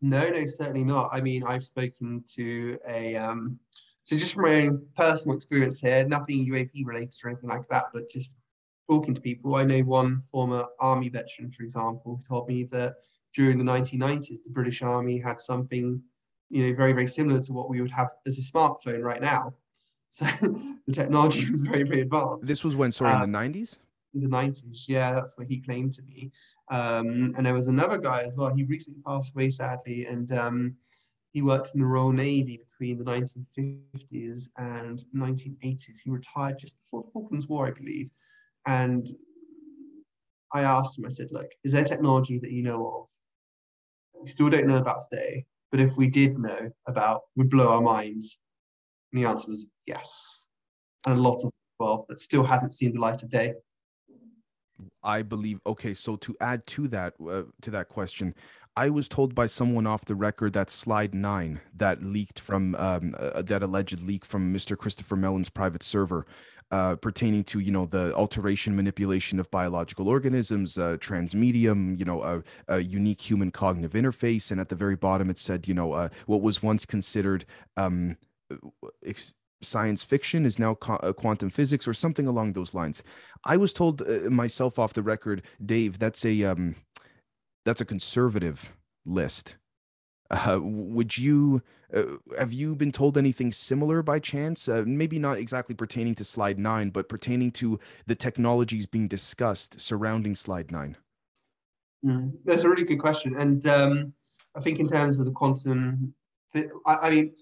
No, no, certainly not. I mean, I've spoken to a um, so just from my own personal experience here, nothing UAP related or anything like that, but just talking to people. I know one former army veteran, for example, who told me that during the 1990s, the British Army had something, you know, very, very similar to what we would have as a smartphone right now. *laughs* So the technology was very, very advanced. This was when, sorry, in the 90s? In the 90s, yeah, that's what he claimed to me. Um, and there was another guy as well. He recently passed away, sadly, and um, he worked in the Royal Navy between the 1950s and 1980s. He retired just before the Falklands War, I believe. And I asked him, I said, look, is there technology that you know of? We still don't know about today, but if we did know about, would blow our minds. And the answer was yes. And a lot of well that still hasn't seen the light of day. I believe. Okay, so to add to that, uh, to that question, I was told by someone off the record that slide nine that leaked from um, uh, that alleged leak from Mr. Christopher Mellon's private server uh, pertaining to you know the alteration manipulation of biological organisms uh, transmedium you know a, a, unique human cognitive interface and at the very bottom it said you know uh, what was once considered um, ex- science fiction is now uh, quantum physics or something along those lines i was told uh, myself off the record dave that's a um, that's a conservative list uh, would you uh, have you been told anything similar by chance? Uh, maybe not exactly pertaining to slide nine, but pertaining to the technologies being discussed surrounding slide nine. Mm, that's a really good question, and um, I think in terms of the quantum, I mean,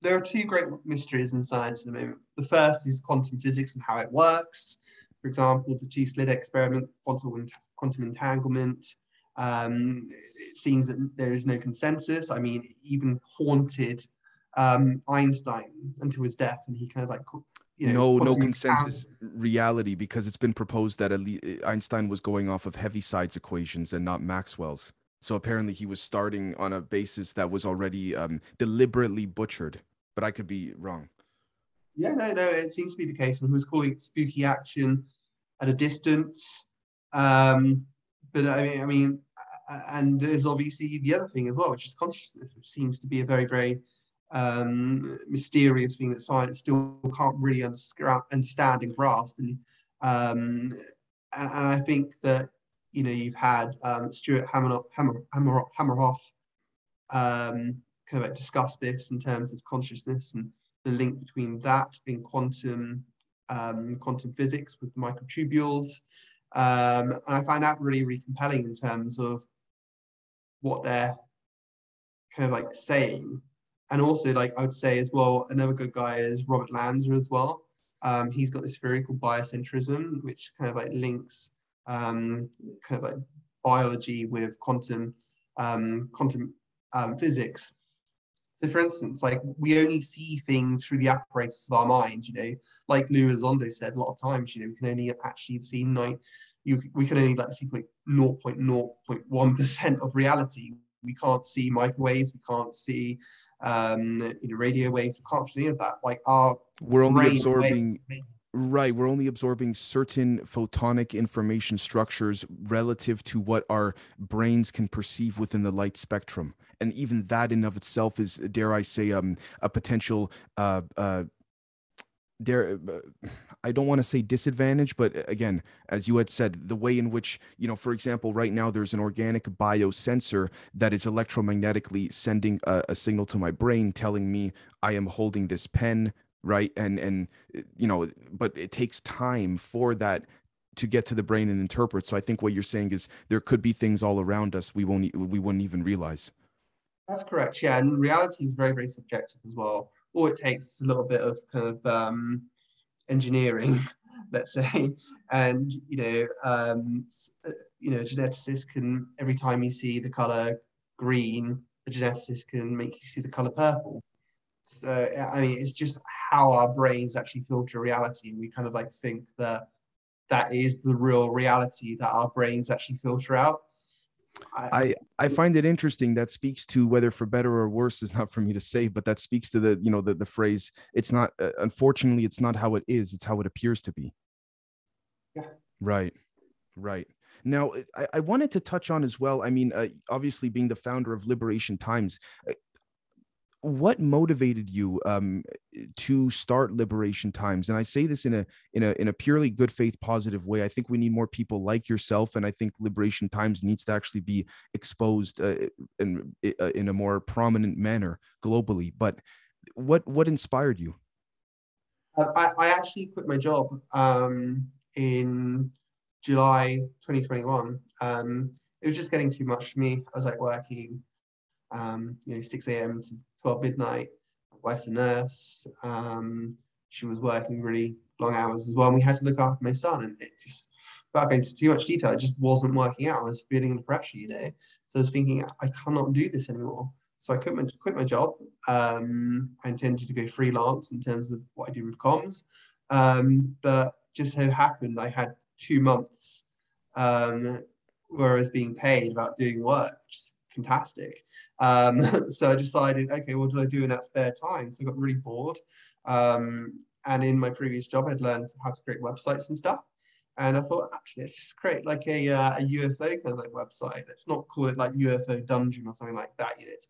there are two great mysteries in science at the moment. The first is quantum physics and how it works. For example, the two slit experiment, quantum quantum entanglement. Um, it seems that there is no consensus. I mean, even haunted um, Einstein until his death, and he kind of like you know, no no consensus reality because it's been proposed that Einstein was going off of Heaviside's equations and not Maxwell's. So apparently he was starting on a basis that was already um, deliberately butchered, but I could be wrong. Yeah, no, no, it seems to be the case, and he was calling it spooky action at a distance. Um, but I mean, I mean, and there's obviously the other thing as well, which is consciousness, which seems to be a very, very um, mysterious thing that science still can't really understand and grasp. And, um, and, I think that you know you've had um, Stuart Hameroff, Hammer, Hammer, Hameroff um, kind of discuss this in terms of consciousness and the link between that and quantum um, quantum physics with the microtubules. Um, and I find that really, really compelling in terms of what they're kind of like saying. And also, like I would say as well, another good guy is Robert Lanza as well. Um, he's got this theory called biocentrism, which kind of like links um, kind of like biology with quantum um, quantum um, physics. So, for instance, like we only see things through the apparatus of our mind. You know, like Lou Elizondo said a lot of times. You know, we can only actually see like you we can only like see like 0.0.1% of reality. We can't see microwaves, we can't see um, you know, radio waves, we can't see any of that. Like our we're only absorbing right we're only absorbing certain photonic information structures relative to what our brains can perceive within the light spectrum. And even that in of itself is dare i say um, a potential uh, uh, there uh, i don't want to say disadvantage but again as you had said the way in which you know for example right now there's an organic biosensor that is electromagnetically sending a, a, signal to my brain telling me i am holding this pen right? And and uh, you know but it takes time for that to get to the brain and interpret. So i think what you're saying is there could be things all around us we won't we wouldn't even realize. That's correct. Yeah and reality is very very subjective as well. All it takes is a little bit of kind of um, engineering, *laughs* let's say, and you know, um, uh, you know, geneticists can every time you see the color green, a geneticist can make you see the color purple. So I mean, it's just how our brains actually filter reality. We kind of like think that that is the real reality that our brains actually filter out. I, I find it interesting. That speaks to whether for better or worse is not for me to say, but that speaks to the you know the the phrase. It's not. Uh, unfortunately, it's not how it is. It's how it appears to be. Yeah. Right. Right. Now, I, I wanted to touch on as well. I mean, uh, obviously, being the founder of Liberation Times, uh, what motivated you um, to start liberation times? And i say this in a in a in a purely good faith positive way. I think we need more people like yourself and i think liberation times needs to actually be exposed uh, in uh, in a more prominent manner globally. But what what inspired you? Uh, I, I actually quit my job um, in july 2021 um, it was just getting too much for me. I was like working um, you know 6 a.m to 12 midnight. My wife's a nurse. Um, she was working really long hours as well. And we had to look after my son. And it just, without going into too much detail, it just wasn't working out. I was feeling the pressure, you know. So I was thinking, I cannot do this anymore. So I quit my, quit my job. Um, I intended to go freelance in terms of what I do with comms. Um, but just so happened I had two months um, where I was being paid about doing work, fantastic. Um, *laughs* so I decided, okay, what do I do in that spare time? So I got really bored. Um, and in my previous job, I'd learned how to create websites and stuff. And I thought, actually, let's just create like a, uh, a UFO kind of like website. Let's not call it like UFO Dungeon or something like that. You know, it's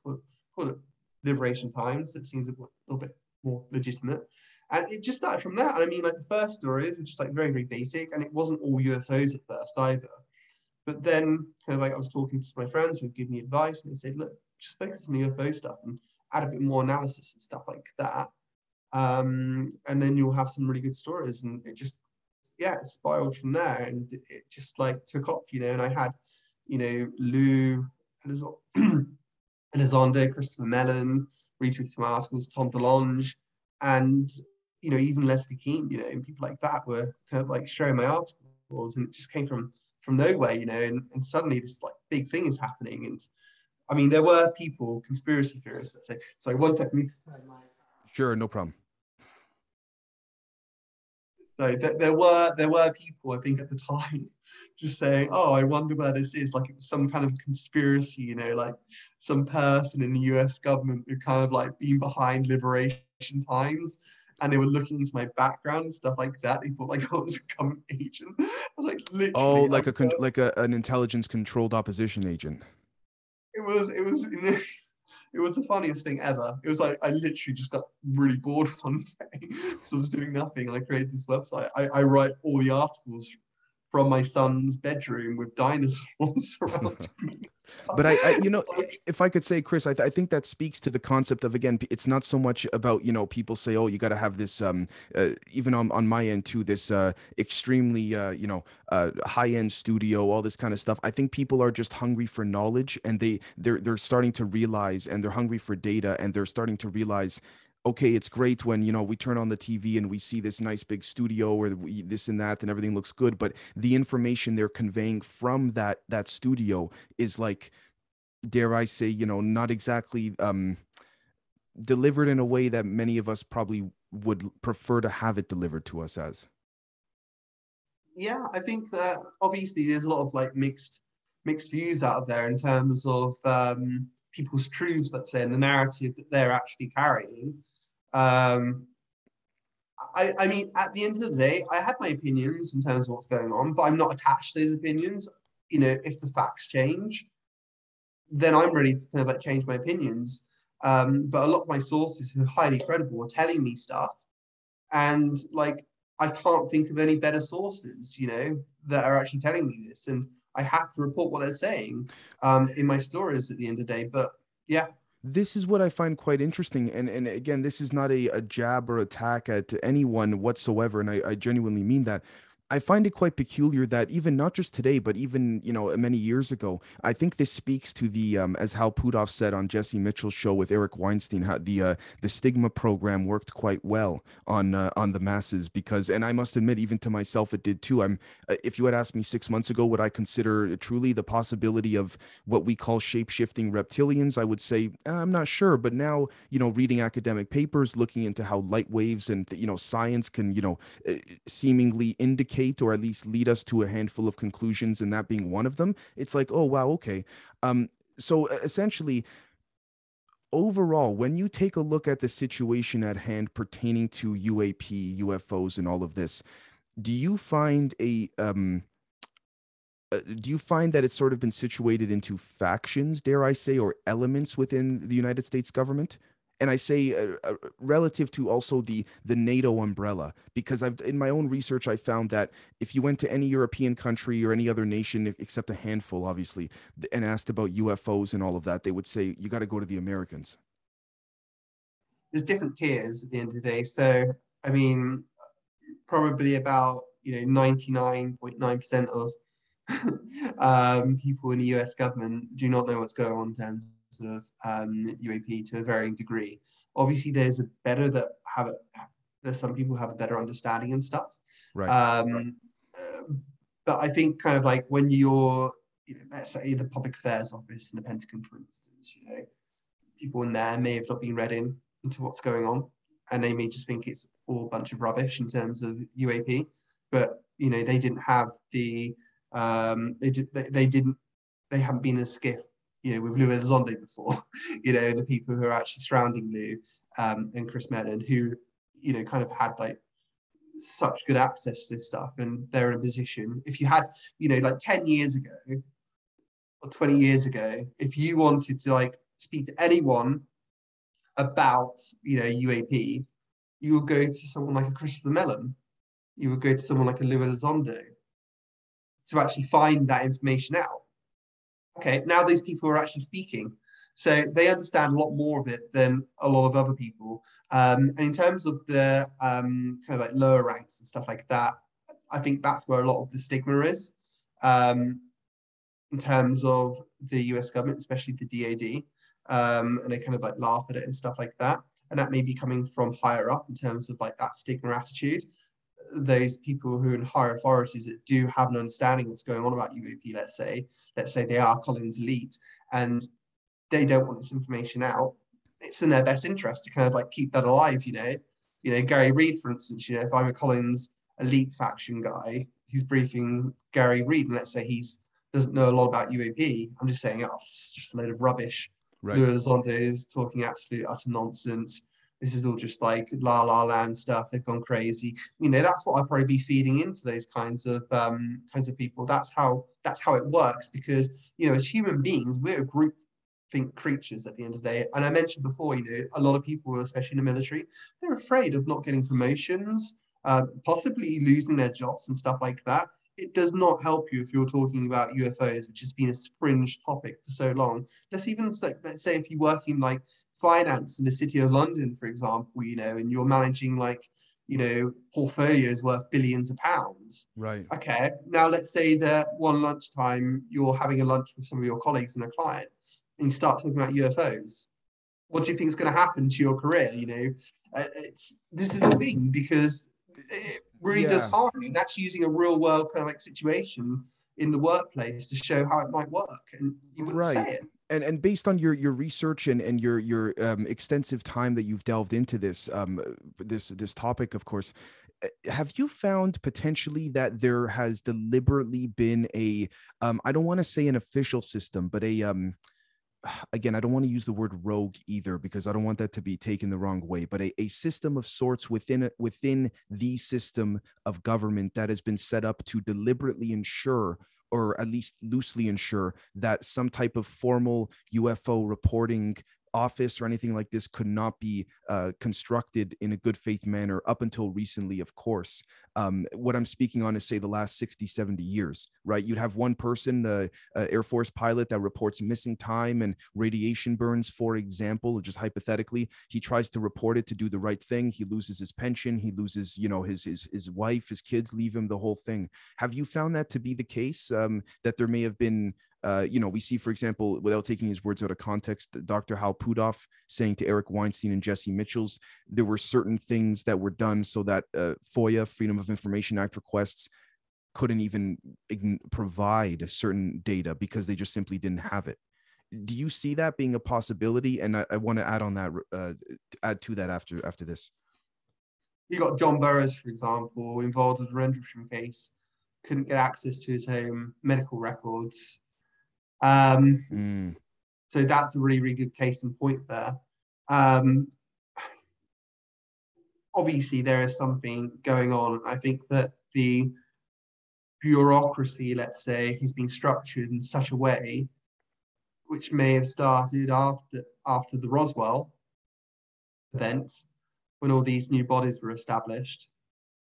called, Liberation Times. It seems a little bit more legitimate. And it just started from that. And I mean, like the first stories were just like very, very basic. And it wasn't all UFOs at first either. But then, like I was talking to my friends who would give me advice, and they said, look, just focus on the UFO stuff and add a bit more analysis and stuff like that. Um, and then you'll have some really good stories. And it just, yeah, it spiraled from there. And it just like took off, you know. And I had, you know, Lou, *clears throat* Elizondo, Christopher Mellon, retweeting my articles, Tom DeLonge, and, you know, even Leslie Kean, you know, and people like that were kind of like sharing my articles. And it just came from from nowhere, you know, and, and suddenly this like big thing is happening. And I mean, there were people, conspiracy theorists that say, sorry, one second. Sure, no problem. So th- there were there were people, I think, at the time, *laughs* just saying, "Oh, I wonder where this is." Like it was some kind of conspiracy, you know, like some person in the U.S. government who kind of like been behind Liberation Times, and they were looking into my background and stuff like that. They thought like *laughs* I was a government agent. *laughs* I was like, literally. Oh, like a con- like a, an intelligence controlled opposition agent it was it was *laughs* it was the funniest thing ever. It was like I literally just got really bored one day, so I was doing nothing, and I created this website. I, I write all the articles from my son's bedroom with dinosaurs *laughs* around *laughs* me. but I, I, you know, *laughs* if I could say, Chris, I, th- I think that speaks to the concept of again, it's not so much about you know people say, oh, you got to have this, um, uh, even on on my end too, this uh, extremely uh, you know uh, high end studio, all this kind of stuff. I think people are just hungry for knowledge, and they they're they're starting to realize, and they're hungry for data, and they're starting to realize okay, it's great when you know we turn on the TV and we see this nice big studio or we, this and that and everything looks good, but the information they're conveying from that that studio is like, dare I say, you know, not exactly um, delivered in a way that many of us probably would prefer to have it delivered to us as. Yeah, I think that obviously there's a lot of like mixed mixed views out there in terms of um, people's truths, let's say, and the narrative that they're actually carrying. Um, I, I mean, at the end of the day, I have my opinions in terms of what's going on, but I'm not attached to those opinions. You know, if the facts change, then I'm ready to kind of like change my opinions. Um, but a lot of my sources who are highly credible are telling me stuff, and like I can't think of any better sources, you know, that are actually telling me this, and I have to report what they're saying um, in my stories at the end of the day. But yeah, this is what I find quite interesting. And and again, this is not a, a jab or attack at anyone whatsoever. And I, I genuinely mean that. I find it quite peculiar that even not just today, but even you know many years ago, I think this speaks to the um, as Hal Puthoff said on Jesse Michels's show with Eric Weinstein, how the uh, the stigma program worked quite well on uh, on the masses because, and I must admit, even to myself, it did too. I'm uh, if you had asked me six months ago, would I consider truly the possibility of what we call shape shifting reptilians? I would say uh, I'm not sure, but now you know, reading academic papers, looking into how light waves and you know science can you know uh, seemingly indicate or at least lead us to a handful of conclusions and that being one of them it's like oh wow okay. Um so essentially overall when you take a look at the situation at hand pertaining to UAP UFOs and all of this do you find a um uh, do you find that it's sort of been situated into factions dare i say or elements within the united states government and I say uh, uh, relative to also the the NATO umbrella, because I've in my own research I found that if you went to any European country or any other nation except a handful, obviously, and asked about UFOs and all of that, they would say you got to go to the Americans. There's different tiers at the end of the day. So I mean, probably about you know 99.9% of *laughs* um, people in the US government do not know what's going on in terms of um, UAP to a varying degree. Obviously, there's a better that have there's some people have a better understanding and stuff. Right. Um, uh, but I think kind of like when you're, you know, let's say the public affairs office in the Pentagon, for instance, you know, people in there may have not been read in into what's going on, and they may just think it's all a bunch of rubbish in terms of UAP. But you know, they didn't have the um, they did they, they didn't they haven't been a SCIF you know, with Lou Elizondo before, *laughs* you know, the people who are actually surrounding Lou um, and Chris Mellon, who, you know, kind of had like such good access to this stuff and they're in a position. If you had, you know, like 10 years ago or 20 years ago, if you wanted to like speak to anyone about, you know, UAP, you would go to someone like a Christopher Mellon, you would go to someone like a Lou Elizondo to actually find that information out okay, now these people are actually speaking. So they understand a lot more of it than a lot of other people. Um, and in terms of the um, kind of like lower ranks and stuff like that, I think that's where a lot of the stigma is um, in terms of the US government, especially the DoD. Um, and they kind of like laugh at it and stuff like that. And that may be coming from higher up in terms of like that stigma attitude those people who are in higher authorities that do have an understanding what's going on about UAP, let's say, let's say they are Collins elite and they don't want this information out, it's in their best interest to kind of like keep that alive, you know. You know, Garry Reid, for instance, you know, if I'm a Collins elite faction guy who's briefing Garry Reid, and let's say he's doesn't know a lot about UAP, I'm just saying, oh, it's just a load of rubbish. Right. Louis Elizondo is talking absolute utter nonsense this is all just like la la land stuff. They've gone crazy. You know, that's what I'd probably be feeding into those kinds of um, kinds of people. That's how that's how it works because you know, as human beings, we're group think creatures at the end of the day. And I mentioned before, you know, a lot of people, especially in the military, they're afraid of not getting promotions, uh, possibly losing their jobs and stuff like that. It does not help you if you're talking about UFOs, which has been a fringe topic for so long. Let's even say, let's say if you're working like finance in the city of London, for example, you know, and you're managing like, you know, portfolios worth billions of pounds. Right. Okay. Now let's say that one lunchtime you're having a lunch with some of your colleagues and a client, and you start talking about UFOs. What do you think is going to happen to your career? You know, uh, it's this is the thing because it really yeah. does harm you. And that's using a real world kind of like situation in the workplace to show how it might work, and you wouldn't right. say it and and based on your your research and and your your um, extensive time that you've delved into this um this this topic of course eh, have you found potentially that there has deliberately been a um i don't want to say an official system but a um *sighs* again i don't want to use the word rogue either because i don't want that to be taken the wrong way but a, a system of sorts within within the system of government that has been set up to deliberately ensure or at least loosely ensure that some type of formal UFO reporting office or anything like this could not be uh, constructed in a good faith manner up until recently of course. Um, what i'm speaking on is say the last 60 70 years right? You'd have one person the uh, air force pilot that reports missing time and radiation burns for example just hypothetically he tries to report it to do the right thing. He loses his pension. He loses you know his his, his wife his kids leave him the whole thing. Have you found that to be the case um, that there may have been uh, you know, we see, for example, without taking his words out of context, Dr. Hal Puthoff saying to Eric Weinstein and Jesse Michels's, there were certain things that were done so that uh, FOIA, Freedom of Information Act requests, couldn't even provide certain data because they just simply didn't have it. Do you see that being a possibility? And I, I want to add on that, uh, add to that after after this. You got John Burroughs, for example, involved with the Rendlesham case, couldn't get access to his home medical records um, mm. So that's a really, really good case in point there. Um, obviously, there is something going on. I think that the bureaucracy, let's say, has been structured in such a way which may have started after after the Roswell, event when all these new bodies were established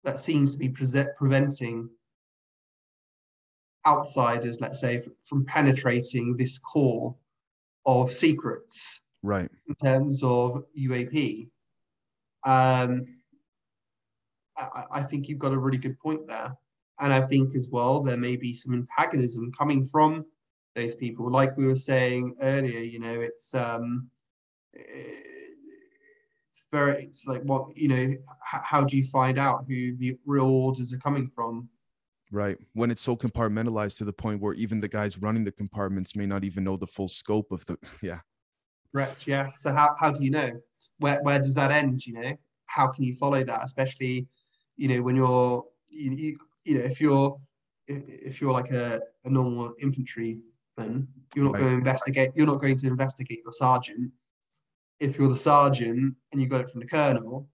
that seems to be pre- preventing outsiders, let's say, from penetrating this core of secrets. Right. In terms of UAP. Um, I, I think you've got a really good point there. And I think as well, there may be some antagonism coming from those people. Like we were saying earlier, you know, it's um, it's very, it's like what you know. How do you find out who the real orders are coming from? Right. When it's so compartmentalized to the point where even the guys running the compartments may not even know the full scope of the *laughs* yeah. Right. Yeah. So how, how do you know? Where where does that end? You know, how can you follow that? Especially, you know, when you're you, you, you know, if you're if you're like a, a normal infantryman, you're not right. going to investigate, you're not going to investigate your sergeant. If you're the sergeant and you got it from the colonel,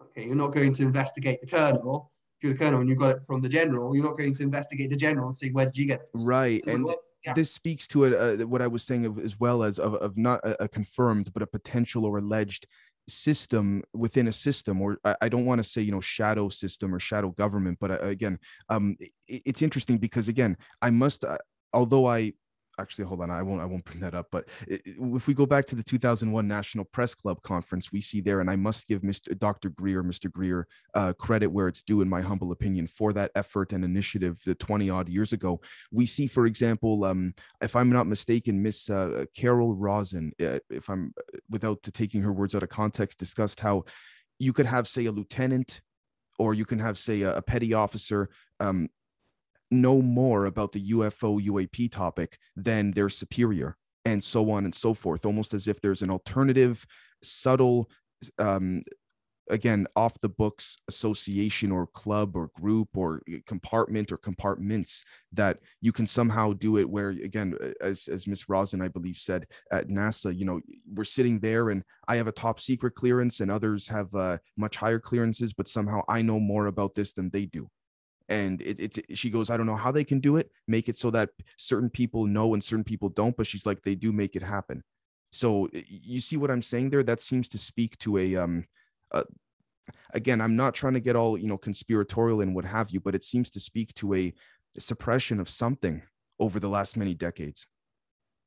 okay, you're not going to investigate the colonel if you're the colonel and you got it from the general, you're not going to investigate the general and see where did you get it. Right. And yeah. this speaks to it, uh, what I was saying of, as well as of, of not a, a, confirmed, but a potential or alleged system within a system or I, don't want to say you know shadow system or shadow government but uh, again um it's interesting because again I must uh, although I actually hold on i won't i won't bring that up but if we go back to the 2001 national press club conference we see there and i must give mr dr greer mr greer uh, credit where it's due in my humble opinion for that effort and initiative the 20 odd years ago. We see for example um, if i'm not mistaken miss uh, carol rosin uh, if i'm uh, without taking her words out of context discussed how you could have say a lieutenant or you can have say a, a petty officer um, know more about the UFO UAP topic than their superior, and so on and so forth, almost as if there's an alternative, subtle, um, again, off the books association or club or group or compartment or compartments that you can somehow do it where again as as miss rosin i believe said at nasa you know we're sitting there and i have a top secret clearance and others have uh, much higher clearances but somehow i know more about this than they do and it, it's she goes i don't know how they can do it make it so that certain people know and certain people don't but she's like they do make it happen. So you see what i'm saying there? That seems to speak to a um uh, again i'm not trying to get all you know conspiratorial and what have you but it seems to speak to a suppression of something over the last many decades.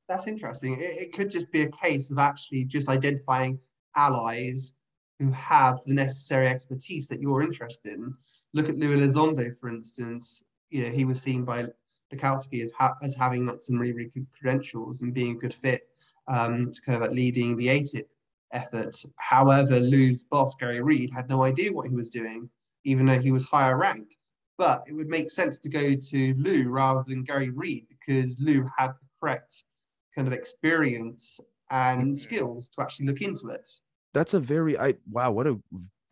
That's interesting. It, it could just be a case of actually just identifying allies who have the necessary expertise that you're interested in look at Lou Elizondo, for instance. You know, he was seen by Dukowski as, ha- as having like, some really, really good credentials and being a good fit um, to kind of like leading the AATIP effort. However, Lou's boss, Garry Reid, had no idea what he was doing, even though he was higher rank. But it would make sense to go to Lou rather than Garry Reid because Lou had the correct kind of experience and mm-hmm. skills to actually look into it. That's a very I wow, what a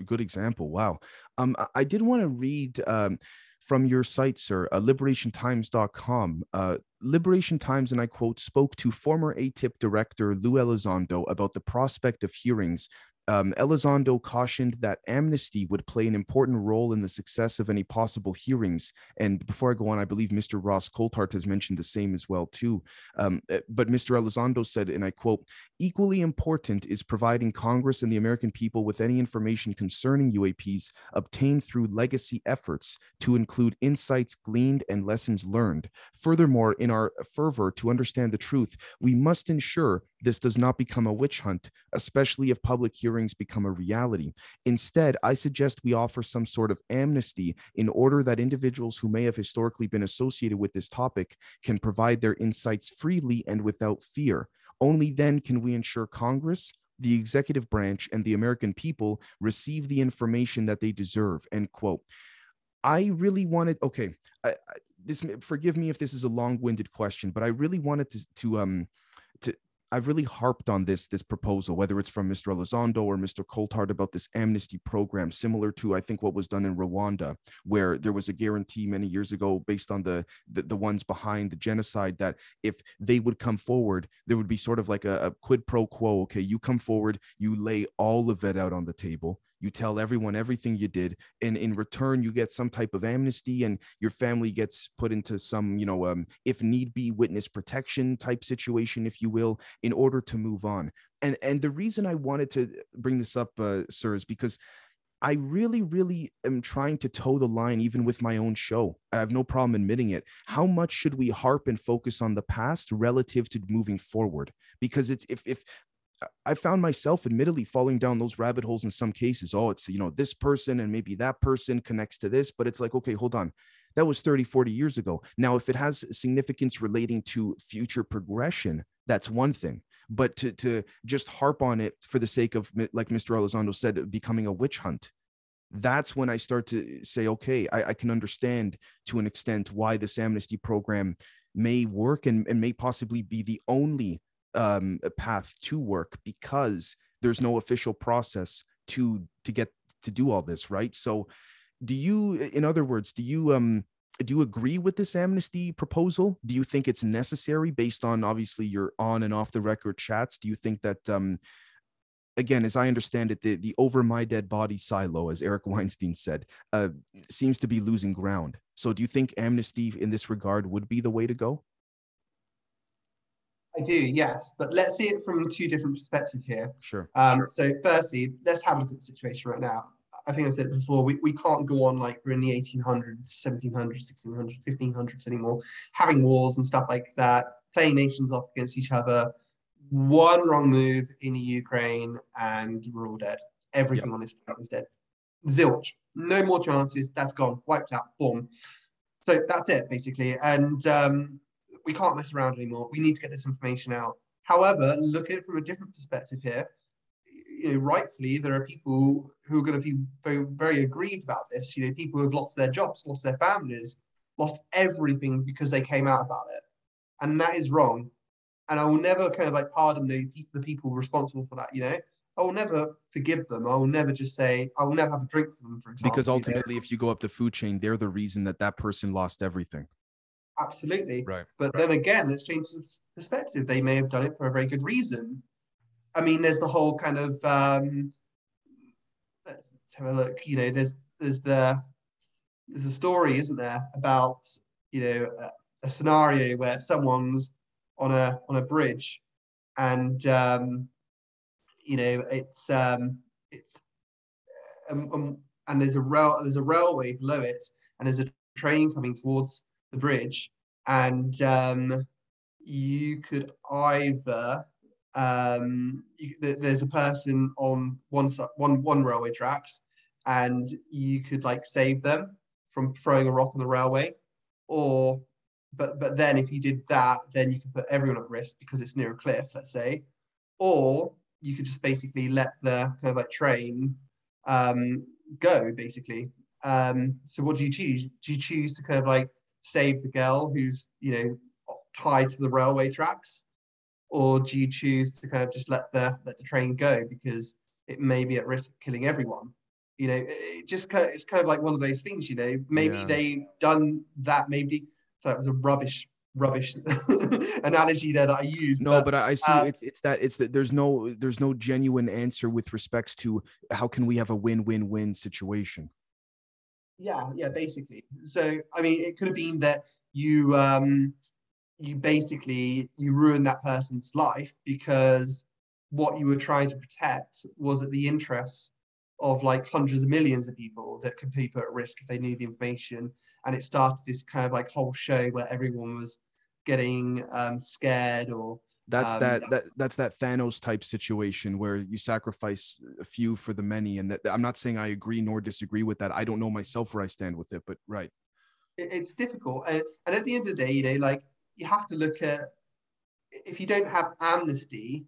good example. Wow. Um, I did want to read um, from your site, sir, uh, liberationtimes.com. Uh, Liberation Times, and I quote, spoke to former AATIP director Lou Elizondo about the prospect of hearings um, Elizondo cautioned that amnesty would play an important role in the success of any possible hearings. And before I go on, I believe Mr. Ross Coulthart has mentioned the same as well too. Um, eh, but Mr. Elizondo said, and I quote, "Equally important is providing Congress and the American people with any information concerning UAPs obtained through legacy efforts, to include insights gleaned and lessons learned. Furthermore, in our fervor to understand the truth, we must ensure this does not become a witch hunt, especially if public hearings become a reality. Instead, I suggest we offer some sort of amnesty in order that individuals who may have historically been associated with this topic can provide their insights freely and without fear. Only then can we ensure Congress, the executive branch, and the American people receive the information that they deserve. End quote. I really wanted, okay, I, I, this forgive me if this is a long-winded question, but I really wanted to to um I've really harped on this this proposal, whether it's from Mr. Elizondo or Mr. Coulthart about this amnesty program, similar to I think what was done in Rwanda, where there was a guarantee many years ago based on the the, the ones behind the genocide that if they would come forward, there would be sort of like a, a quid pro quo. Okay, you come forward, you lay all of it out on the table you tell everyone everything you did and in return you get some type of amnesty and your family gets put into some you know um, if need be witness protection type situation if you will in order to move on and and the reason i wanted to bring this up uh, sir is because I really, really am trying to toe the line, even with my own show. I have no problem admitting it. How much should we harp and focus on the past relative to moving forward? Because it's if if I found myself admittedly falling down those rabbit holes in some cases. Oh, it's, you know, this person and maybe that person connects to this, but it's like, okay, hold on. That was 30, 40 years ago. Now, if it has significance relating to future progression, that's one thing. But to, to just harp on it for the sake of, like Mr. Elizondo said, becoming a witch hunt, that's when I start to say, okay, I, I can understand to an extent why this amnesty program may work and, and may possibly be the only um, path to work because there's no official process to to get to do all this right? So do you in other words do you um do you agree with this amnesty proposal? Do you think it's necessary based on obviously your on and off the record chats? Do you think that um again as i understand it the, the over my dead body silo as eric *laughs* weinstein said uh, seems to be losing ground. So do you think amnesty in this regard would be the way to go I do, yes. But let's see it from two different perspectives here. Sure. Um, so, firstly, let's have a look at the situation right now. I think I said it before, we, we can't go on like we're in the 1800s, 1700s, 1600s, 1500s anymore, having wars and stuff like that, playing nations off against each other. One wrong move in the Ukraine and we're all dead. Everything yep. on this planet is dead. Zilch. No more chances. That's gone. Wiped out. Boom. So that's it, basically. And um, we can't mess around anymore. We need to get this information out. However, look at it from a different perspective here. You know, rightfully, there are people who are going to feel very, very aggrieved about this. You know, people who have lost their jobs, lost their families, lost everything because they came out about it, and that is wrong. And I will never kind of like pardon the the people responsible for that. You know, I will never forgive them. I will never just say I will never have a drink for them, for example. Because ultimately, you know? if you go up the food chain, they're the reason that that person lost everything absolutely. Right. But right. then again, let's change the perspective. They may have done it for a very good reason. I mean, there's the whole kind of um, let's, let's have a look. You know, there's there's the there's a story, isn't there, about you know a, a scenario where someone's on a on a bridge, and um, you know it's um, it's um, um, and there's a rail there's a railway below it, and there's a train coming towards the bridge, and um, you could either um, you, there's a person on one one one railway tracks, and you could like save them from throwing a rock on the railway, or but but then if you did that, then you could put everyone at risk because it's near a cliff, let's say, or you could just basically let the kind of like train um, go basically. Um, so what do you choose? Do you choose to kind of like save the girl who's you know tied to the railway tracks, or do you choose to kind of just let the let the train go because it may be at risk of killing everyone? You know, it just kind of, it's kind of like one of those things. You know, maybe yeah. they done that. Maybe so. It was a rubbish rubbish *laughs* analogy there that I use. No, but, but I see uh, it's it's that it's that there's no there's no genuine answer with respects to how can we have a win-win-win situation. Yeah, yeah, basically. So I mean, it could have been that you um, you basically you ruined that person's life because what you were trying to protect was at the interests of like hundreds of millions of people that could be put at risk if they knew the information. And it started this kind of like whole show where everyone was getting um, scared or that's um, that that that's that Thanos type situation where you sacrifice a few for the many, and that I'm not saying I agree nor disagree with that. I don't know myself where I stand with it, but right. It's difficult, and, and at the end of the day, you know, like you have to look at if you don't have amnesty,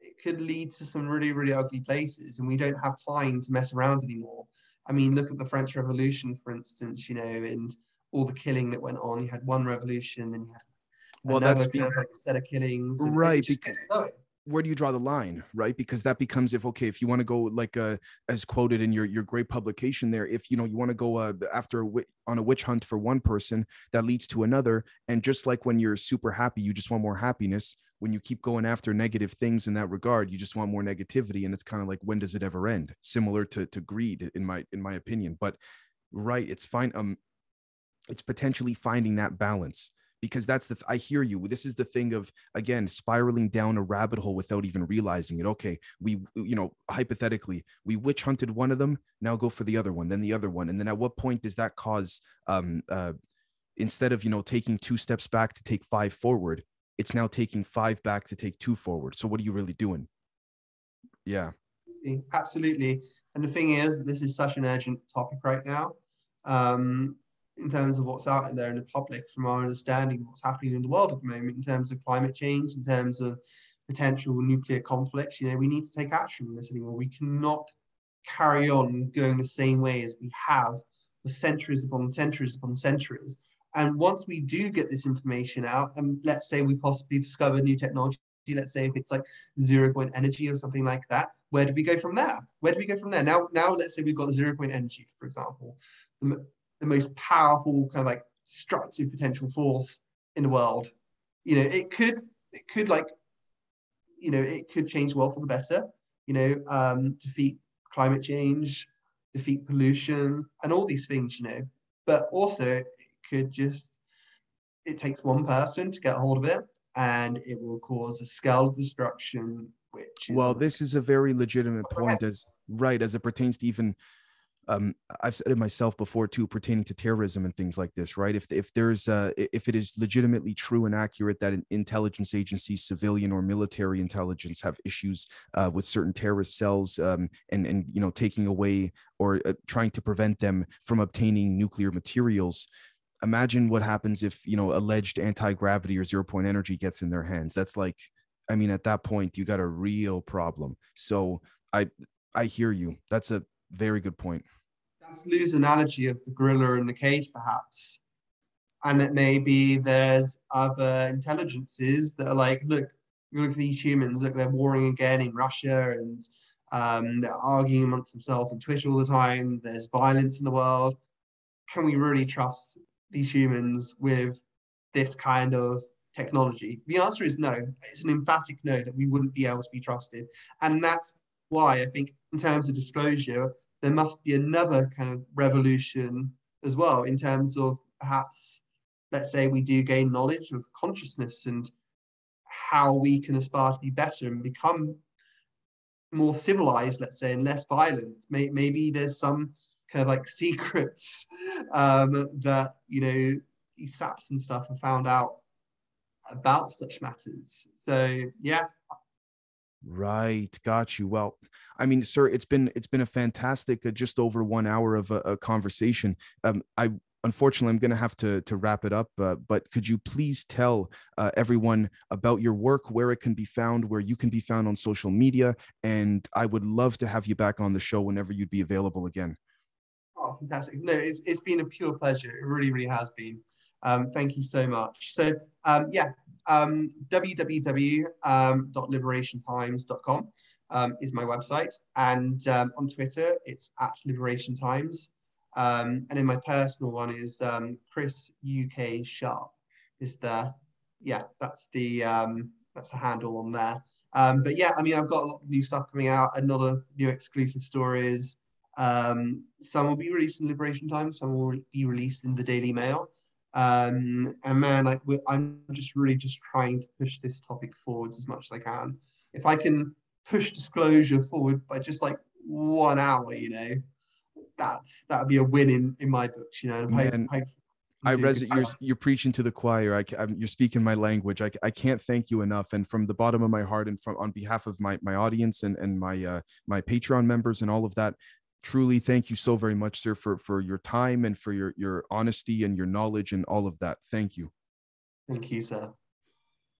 it could lead to some really really ugly places, and we don't have time to mess around anymore. I mean, look at the French Revolution, for instance, you know, and all the killing that went on. You had one revolution, and you had well that's kind of set of killings right because where do you draw the line right? Because that becomes if okay if you want to go like uh as quoted in your your great publication there if you know you want to go uh, after a, on a witch hunt for one person that leads to another and just like when you're super happy you just want more happiness when you keep going after negative things in that regard you just want more negativity and it's kind of like when does it ever end? Similar to to greed in my in my opinion but right it's fine um it's potentially finding that balance because that's the th- I hear you. This is the thing of again spiraling down a rabbit hole without even realizing it. Okay, we you know hypothetically we witch hunted one of them, now go for the other one, then the other one, and then at what point does that cause um uh instead of you know taking two steps back to take five forward, it's now taking five back to take two forward. So what are you really doing? Yeah, absolutely. And the thing is, this is such an urgent topic right now. Um, in terms of what's out there in the public from our understanding of what's happening in the world at the moment in terms of climate change, in terms of potential nuclear conflicts. You know, we need to take action on this anymore. We cannot carry on going the same way as we have for centuries upon centuries upon centuries. And once we do get this information out, and let's say we possibly discover new technology, let's say if it's like zero point energy or something like that, where do we go from there? Where do we go from there? Now, now let's say we've got zero point energy, for example the most powerful kind of like destructive potential force in the world. You know, it could it could like, you know, it could change the world for the better. You know, um, defeat climate change, defeat pollution, and all these things. You know, but also it could just it takes one person to get hold of it, and it will cause a scale of destruction. Which well, this is a very legitimate point, as right as it pertains to even um, I've said it myself before too, pertaining to terrorism and things like this, right? If if there's uh, if it is legitimately true and accurate that an intelligence agencies, civilian or military intelligence, have issues uh, with certain terrorist cells um, and and you know taking away or uh, trying to prevent them from obtaining nuclear materials, imagine what happens if you know alleged anti-gravity or zero point energy gets in their hands. That's like, I mean, at that point you got a real problem. So I I hear you. That's a very good point let's lose analogy of the gorilla in the cage, perhaps. And that maybe there's other intelligences that are like, look, look at these humans, look, they're warring again in Russia and um, they're arguing amongst themselves on Twitter all the time. There's violence in the world. Can we really trust these humans with this kind of technology? The answer is no. It's an emphatic no that we wouldn't be able to be trusted. And that's why I think, in terms of disclosure, there must be another kind of revolution as well in terms of perhaps, let's say, we do gain knowledge of consciousness and how we can aspire to be better and become more civilized, let's say, and less violent. Maybe there's some kind of like *laughs* secrets um, that, you know, these SAPs and stuff have found out about such matters. So, yeah, Right, got you. Well, I mean, sir, it's been it's been a fantastic uh, just over one hour of a, a conversation. Um, I unfortunately I'm going to have to to wrap it up. Uh, but could you please tell uh, everyone about your work, where it can be found, where you can be found on social media, and I would love to have you back on the show whenever you'd be available again. Oh, fantastic! No, it's it's been a pure pleasure. It really, really has been. Um, thank you so much. So um, yeah, um, www.liberationtimes.com um, is my website. And um, on Twitter, it's at Liberation Times. Um, and in my personal one is um, Chris UK Sharp. Is the yeah, that's the um, that's the handle on there. Um, but yeah, I mean, I've got a lot of new stuff coming out, a lot of new exclusive stories. Um, some will be released in Liberation Times, some will be released in the Daily Mail. Um, and man, like I'm just really just trying to push this topic forwards as much as I can. If I can push disclosure forward by just like one hour, you know, that's that would be a win in in my books. You know, man, I, I, I resonate. You're, you're preaching to the choir. I, I'm, you're speaking my language. I, I can't thank you enough. And from the bottom of my heart, and from on behalf of my my audience and and my uh, my Patreon members and all of that, truly thank you so very much sir for for your time and for your your honesty and your knowledge and all of that. Thank you. Thank you sir